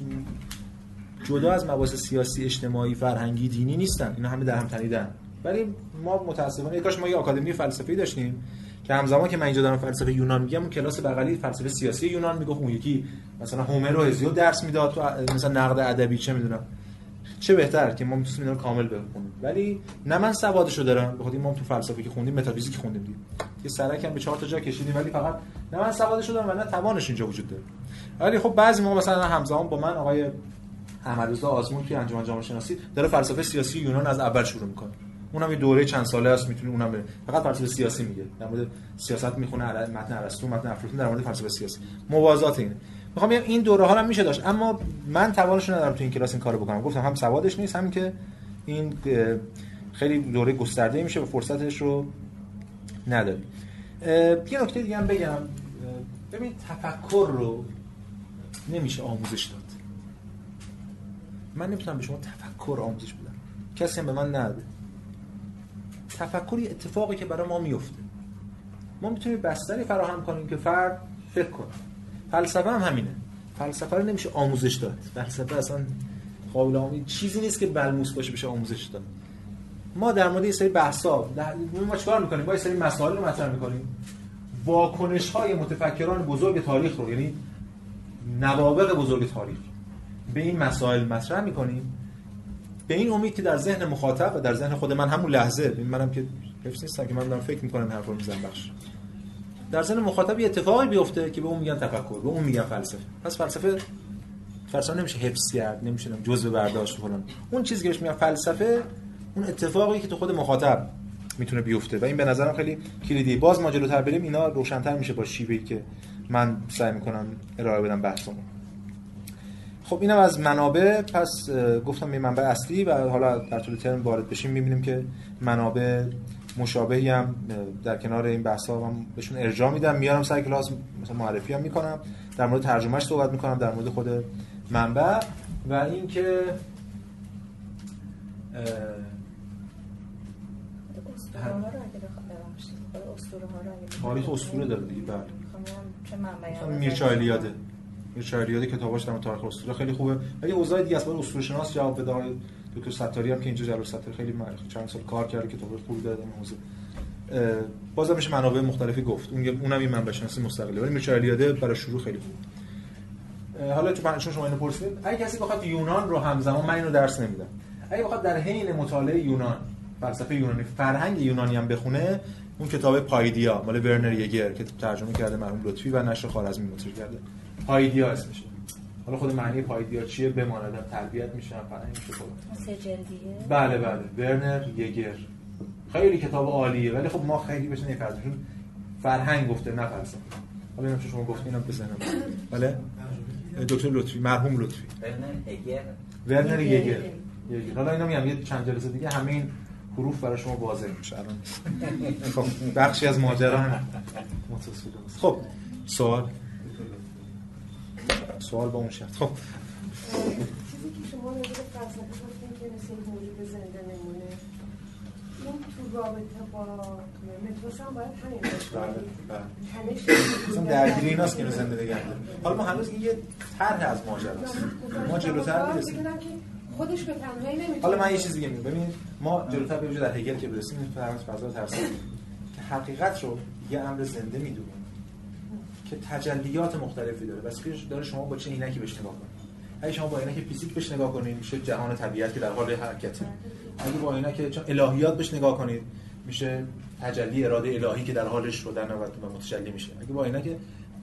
[SPEAKER 2] جدا از مباحث سیاسی اجتماعی فرهنگی دینی نیستن. اینا همه در هم تنیدن. ولی ما متاسفانه یکاش ما یه آکادمی فلسفی داشتیم که همزمان که من اینجا دارم فلسفه یونان میگم اون کلاس بغلی فلسفه سیاسی یونان می‌گفت اون یکی مثلا هومر و هزیو درس می‌داد تو مثلا نقد ادبی چه می‌دونم. چه بهتر که ما می‌تونیم اینا کامل بخونیم. ولی نه من سوادشو دارم بخاطر ما تو فلسفه که خوندیم متافیزیک خوندیم دیگه. یه سرک هم به چهار تا جا کشیدیم ولی فقط نه من سوادشو دارم و نه توانش اینجا وجود داره. ولی خب بعضی ما مثلا همزمان با من آقای احمدرضا آزمون توی انجمن جامعه شناسی داره فلسفه سیاسی یونان از اول شروع می‌کنه. اونم یه دوره چند ساله است می‌تونه اونم بره. فقط فلسفه سیاسی میگه. در مورد سیاست می‌خونه متن ارسطو متن افلاطون در مورد فلسفه سیاسی. موازات اینه. می‌خوام بگم این دوره ها هم میشه داشت. اما من توانش ندارم تو این کلاس این کارو بکنم. گفتم هم سوادش نیست همین که این خیلی دوره گسترده میشه و فرصتش رو نداری. یه نکته دیگه هم بگم. ببین تفکر رو نمیشه آموزش داد. من نمی‌تونم به شما تفکر آموزش بدم. کسی هم به من نده تفکری اتفاقی که برای ما میفته. ما می‌تونیم بستری فراهم کنیم که فرد فکر کنه. فلسفه هم همینه. فلسفه رو نمیشه آموزش داد. فلسفه اصلا قابل آموزش چیزی نیست که بلموس باشه بشه آموزش داد. ما در مورد یه سری بحثا در... ما چیکار می‌کنیم؟ با یه سری مسائل رو مطرح می‌کنیم. واکنشهای متفکران بزرگ تاریخ رو یعنی نوابق بزرگ تاریخ. به این مسائل مطرح می‌کنیم. به این امید که در ذهن مخاطب و در ذهن خود من همون لحظه منم که حفظ نیستم که من دارم فکر می‌کنم حرف رو می‌زنم بخش در ذهن مخاطب یه اتفاقی بیفته که به اون میگن تفکر به اون میگن فلسفه. پس فلسفه فلسفه نمیشه حفظ کرد نمیشه جزء برداشت فلان. اون چیزی که بهش میگن فلسفه اون اتفاقی که تو خود مخاطب می‌تونه بیفته. و این به نظرم خیلی کلیدی باز ما جلوتر بریم اینا روشنتر میشه با شیوهی که من سعی می‌کنم ارائه بدم بحثمون. خب اینم از منابع پس گفتم یه منبع اصلی و حالا در طول ترم وارد بشیم می‌بینیم که منابع مشابهی هم در کنار این بحث ها هم بهشون ارجاع میدم. میارم سر کلاس مثلا معرفی هم می‌کنم. در مورد ترجمهش صحبت می‌کنم در مورد خود منبع. و اینکه تاریخ اسطوره داره دیگه بله. میرچایلی الیاده شهریاری کتاباش در تاریخ اسطوره خیلی خوبه. ولی اوضاع دیگه اصلا اسطوره شناس جواب بده. دکتر ستاری هم که اینجا جلال ستاری خیلی معرفه چند سال کار کرده کتاب خوبی داده این حوزه. بازم میشه منابع مختلفی گفت. اون اونم این منبع شناسی مستقله. ولی میشه علیاده برای شروع خیلی خوب. حالا چون چون شما اینو پرسید اگه کسی بخواد یونان رو همزمان من اینو درس نمیدم. اگه بخواد در حین مطالعه یونان فلسفه یونانی فرهنگ یونانی هم بخونه اون کتاب پایدیا مال ورنر یگر که ترجمه کرده مرحوم لطفی و نشر خوارزمی منتشر کرده. پایدیا اسمشه حالا خود معنی پایدیا چیه؟ بماند تربیت میشن فرنگ میشه خود بله بله. برنر یگر. خیلی کتاب عالیه ولی خب ما خیلی بهش نفرزشون فرهنگ گفته نه فلسفه. حالا اینم شما گفتین اینم بزنم. بله؟ دکتر لطفی مرحوم لطفی.
[SPEAKER 3] برنر یگر.
[SPEAKER 2] برنر یگر. حالا اینا میگم یه چند جلسه دیگه همین حروف برای شما واضح میشه. الان خب بخشی از ماجرا. هم خب سوال. سوال با اون شد خب.
[SPEAKER 5] چیزی که شما نظر فلسفه گفتین که مثل موجود زنده نمونه. این تو رابطه با متروس هم باید همین باشه.
[SPEAKER 2] بله، بله. همه درگیری ایناست که زنده نگه حالا ما هنوز این یه طرح از ماجراست. ما جلوتر می‌رسیم
[SPEAKER 5] خودش به تنهایی نمی‌تونه.
[SPEAKER 2] حالا من یه چیز دیگه میگم. ببین ما جلوتر به در هگل که برسیم این فرض فضا ترسیم که حقیقت رو یه امر زنده می‌دونه. که تجلیات مختلفی داره. بس که داره شما با چه عینکی بهش نگاه کنید. اگه شما با عینک فیزیک بهش نگاه کنید میشه جهان طبیعت که در حال حرکته. اگه با عینک الهیات بهش نگاه کنید میشه تجلی اراده الهی که در در نوبت به متجلی میشه. اگه با عینک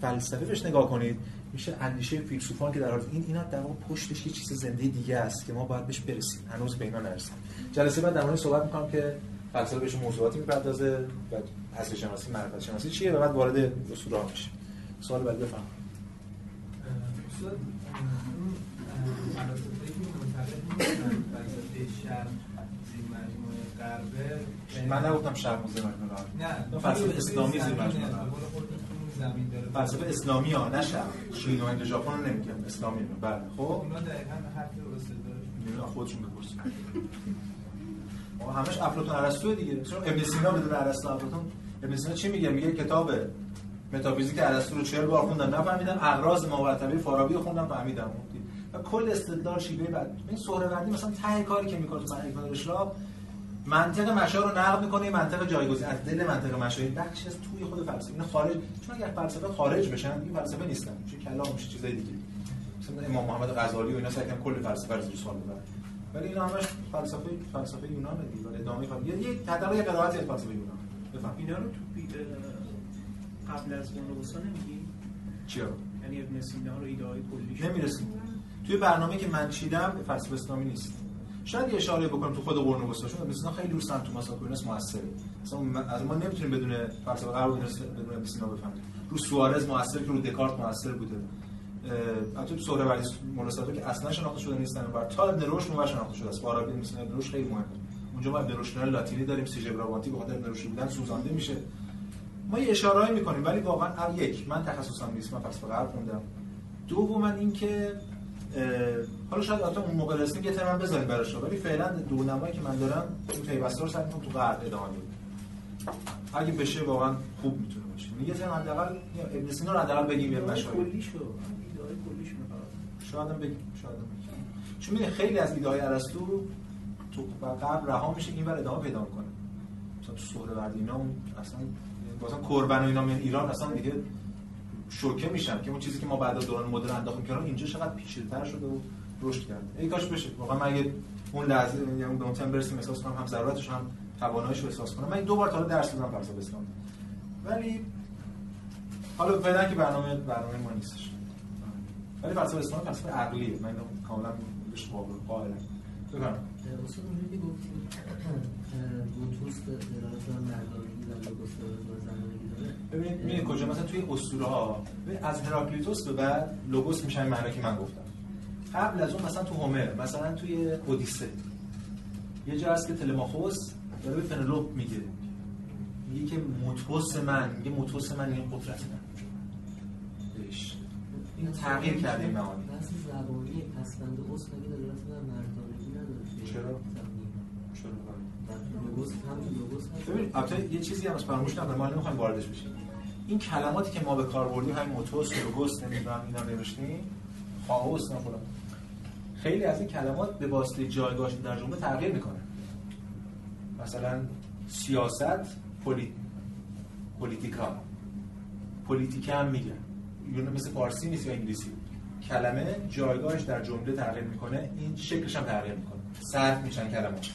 [SPEAKER 2] فلسفه بهش نگاه کنید میشه اندیشه فیلسوفان که در حال این اینا در واقع پشتش یه چیز زنده دیگه است که ما باید بهش برسیم. هنوز به اینا نرسیدیم جلسه بعد در مورد صحبت می‌کنم که فلسفه بهش موضوعاتی می‌پردازه و هستی شناسی معرفت شناسی چیه؟ و بعد وارد اصول میشه سوال بعد بفهم من نگفتم شرق و زمین غرب
[SPEAKER 4] نه
[SPEAKER 2] فلسفه اسلامی زیر مجموعه. غرب.
[SPEAKER 4] زمین داره.
[SPEAKER 2] فلسفه اسلامی ها نه شرق. چین و ژاپن رو نمیگم اسلامی رو. بله خب.
[SPEAKER 4] اونا دقیقا حرف درسته داره.
[SPEAKER 2] خودشون بپرسن. ما همش افلاطون ارسطو دیگه. چون ابن سینا بدون ارسطو افلاطون؟ ابن سینا چی میگه؟ میگه کتاب متافیزیک ارسطو رو 40 بار خوندم نفهمیدم. اغراض ماورتبه فارابی رو خوندم فهمیدم. و کل استدلال شیوه بعد. این سهروردی مثلا ته کاری که می‌کنه تو منهج اشراف منطق مشا رو نقد می‌کنه منطق جایگزین از دل منطق مشا این بخش از توی خود فلسفه. این خارج چون اگر فلسفه خارج بشن این فلسفه نیستن. میشه کلام میشه چیزای دیگه. مثلا امام محمد غزالی و اینا سعی کردن کل فلسفه رو سوال ببرن. ولی اینا همش فلسفه فلسفه یونانه دیگه. ولی ادامه خواهد یه قرائتی از فلسفه یونان. بفهم.
[SPEAKER 6] اینا رو تو قبل از بونوسا نمیگی؟
[SPEAKER 2] چیا
[SPEAKER 6] یعنی ابن سینا رو ایده های کلیش
[SPEAKER 2] نمی‌رسیم. توی برنامه که من چیدم فلسفه اسلامی نیست. شاید یه اشاره بکنم تو خود قرن وسطا چون مثلا خیلی رو سنت توماس آکویناس موثره. مثلا از ما نمی‌تونیم بدون فلسفه غرب بدون بدون ابن سینا بفهمیم. رو سوارز موثر که رو دکارت موثر بوده. البته تو سهروردی مناسباتی که اصلا شناخته شده نیستن و تا ابن رشد اونور شناخته شده است. فارابی مثلا ابن رشد خیلی مهمه. اونجا ما ابن رشد لاتینی داریم سیژ برابانتی به خاطر ابن رشد بودن سوزانده میشه. ما یه اشارهایی می‌کنیم ولی واقعا یک. من تخصصم نیست من فلسفه غرب خوندم دوما اینکه حالا شاید البته اون موقع رسیدیم یه ترم بذاریم براش ولی فعلا دورنمایی که من دارم این پیوسته رو سعی تو غرب ادامه بدیم اگه بشه واقعا خوب می‌تونه باشه. یعنی یه ترم حداقل ابن سینا رو حداقل بگیم یه
[SPEAKER 6] ایده های
[SPEAKER 2] مشاهیر
[SPEAKER 6] کلیش رو ایده های کلیش رو فقط.
[SPEAKER 2] شاید هم بگیم شاید هم بگیم. چون خیلی از ایده های ارسطو تو قبل رها میشه اینور ادامه پیدا می‌کنه. مثلا تو سهروردی اینا اون اصلا مثلا کربن و اینا میان ایران اصلا دیگه شوکه میشن که اون چیزی که ما بعد از دوران مدرن انداختیم که اینجا چقدر پیچیده‌تر شده و رشد کرده. ای کاش بشه. واقعا من اگه اون لحظه یعنی اون به احساس کنم هم ضرورتش هم تواناییش رو احساس کنم. من دو بار تا حالا درس دادم فلسفه اسلام ولی حالا فعلا که برنامه برنامه ما نیستش. ولی فلسفه اسلام فلسفه عقلیه. من کاملا بهش قائلم. بفرمایید.
[SPEAKER 7] اصلا اونجایی که دلالت بر مردانگی و
[SPEAKER 2] ببینید ببینید کجا؟ مثلا توی اسطوره ها از هراکلیتوس به بعد لوگوس میشه این معنی که من گفتم. قبل از اون مثلا تو هومر مثلا توی اودیسه. یه جا هست که تلماخوس داره به پنلوپ میگه میگه که موتوس من میگه موتوس من این قدرت من. بهش. این تغییر کرده این معانی.
[SPEAKER 7] بحث زبانی پسوند اصل مگه دلالت بر مردانگی نداره؟
[SPEAKER 2] چرا؟ چرا؟
[SPEAKER 7] لوگوس هم لوگوس هست.
[SPEAKER 2] ببین البته یه چیزی هم از فراموش ما نمی‌خوایم واردش بشیم. این کلماتی که ما به کار بردیم همین موتوس لوگوس نمی‌دونم اینا نوشتیم. خاوس فلان خیلی از این کلمات به واسطه جایگاهش در جمله تغییر می‌کنه. مثلا سیاست پولی... پولیتیکا پولیتیکا هم میگن. یونان مثل فارسی نیست یا انگلیسی. کلمه جایگاهش در جمله تغییر می‌کنه. این شکلش هم تغییر می‌کنه. صرف میشن کلمات.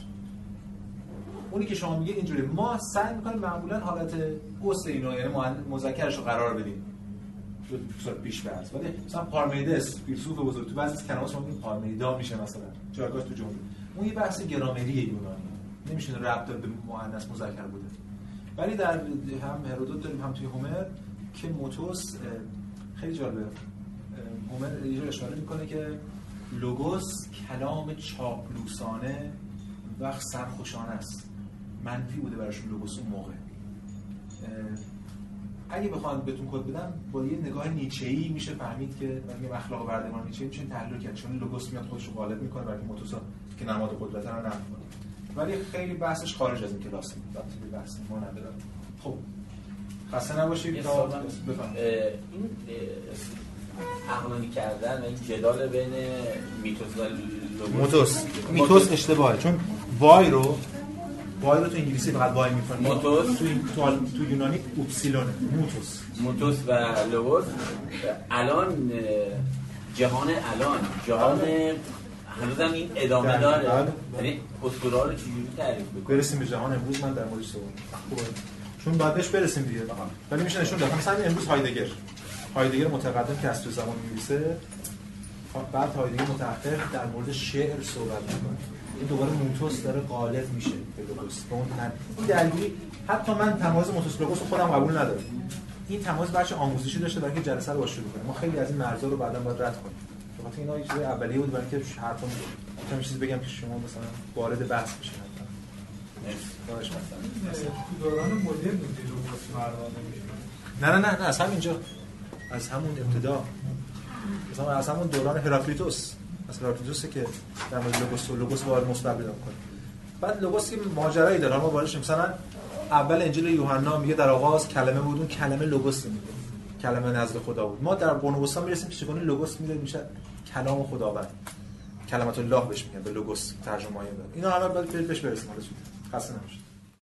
[SPEAKER 2] اونی که شما میگه اینجوری ما سعی می‌کنیم معمولا حالت اوس اینو یعنی مذکرش رو قرار بدیم. به صورت پیش برز ولی مثلا پارمیدس فیلسوف بزرگ تو بعضی کلمات شما پارمیدا میشه مثلا. جایگاهش تو جمله. اون یه بحث گرامری یونانی. نمیشه ربط به مؤنث مذکر بوده. ولی در هم هرودوت داریم هم توی هومر که موتوس خیلی جالبه. هومر یه اشاره می‌کنه که لوگوس کلام چاپلوسانه وقت سرخوشانه است. منفی بوده براشون لوگوس اون موقع. اگه بخوام بهتون کد بدم با یه نگاه نیچه‌ای میشه فهمید که من میگم اخلاق بردهمان نیچه میشه تحلیل کرد. چون لوگوس میاد خودش رو غالب می‌کنه برای موتوسا که نماد قدرت رو نفی کنه. ولی خیلی بحثش خارج از این کلاس به بحث ما نداره خب خسته نباشید. تا
[SPEAKER 3] این اه، عقلانی کردن و این جدال بین میتوس و لوگوس.
[SPEAKER 2] موتوس میتوس اشتباهه. چون وای رو وای رو تو انگلیسی فقط وای می‌کنی
[SPEAKER 3] موتوس.
[SPEAKER 2] تو تو, تو یونانی اوپسیلونه موتوس.
[SPEAKER 3] موتوس و لوگوس. الان جهان الان. جهان هنوزم این ادامه داره. یعنی اسطوره رو چجوری تعریف بکنی
[SPEAKER 2] برسیم به جهان امروز. من در موردش صحبت. خوبه چون باید بهش برسیم دیگه. ولی میشه نشون داد مثلا امروز هایدگر. هایدگر متقدم که از تو زمان می‌نویسه. بعد هایدگر متأخر در مورد شعر صحبت می‌کنه. این دوباره موتوس داره غالب میشه. به لوگوس به اون تن این درگیری حتی من تمایز موتوس لوگوس رو خودم قبول ندارم. این تمایز بخش آموزشی داشته برای که جلسه رو با شروع کنیم ما خیلی از این مرزا رو بعدا باید رد کنیم. به خاطر اینا یه چیز اولیه بود برای که حرفا می‌تونم چیزی بگم که شما مثلا وارد بحث بشین. خواهش
[SPEAKER 4] دوران مدرن
[SPEAKER 2] نه نه نه نه از همینجا. از همون ابتدا. مثلا از همون دوران هراکلیتوس از هراکلیتوسه که در مورد لوگوس و لوگوس وارد پیدا می‌کنه بعد لوگوس یه ماجرایی داره. ما واردش مثلا اول انجیل یوحنا میگه در آغاز کلمه بود اون کلمه لوگوس میگه. کلمه نزد خدا بود. ما در قرون وسطا می‌رسیم که چگونه لوگوس میده میشه کلام خداوند. کلمات الله بهش میگن به لوگوس ترجمه اینا همه باید بهش برسیم. حالا خسته نباشید.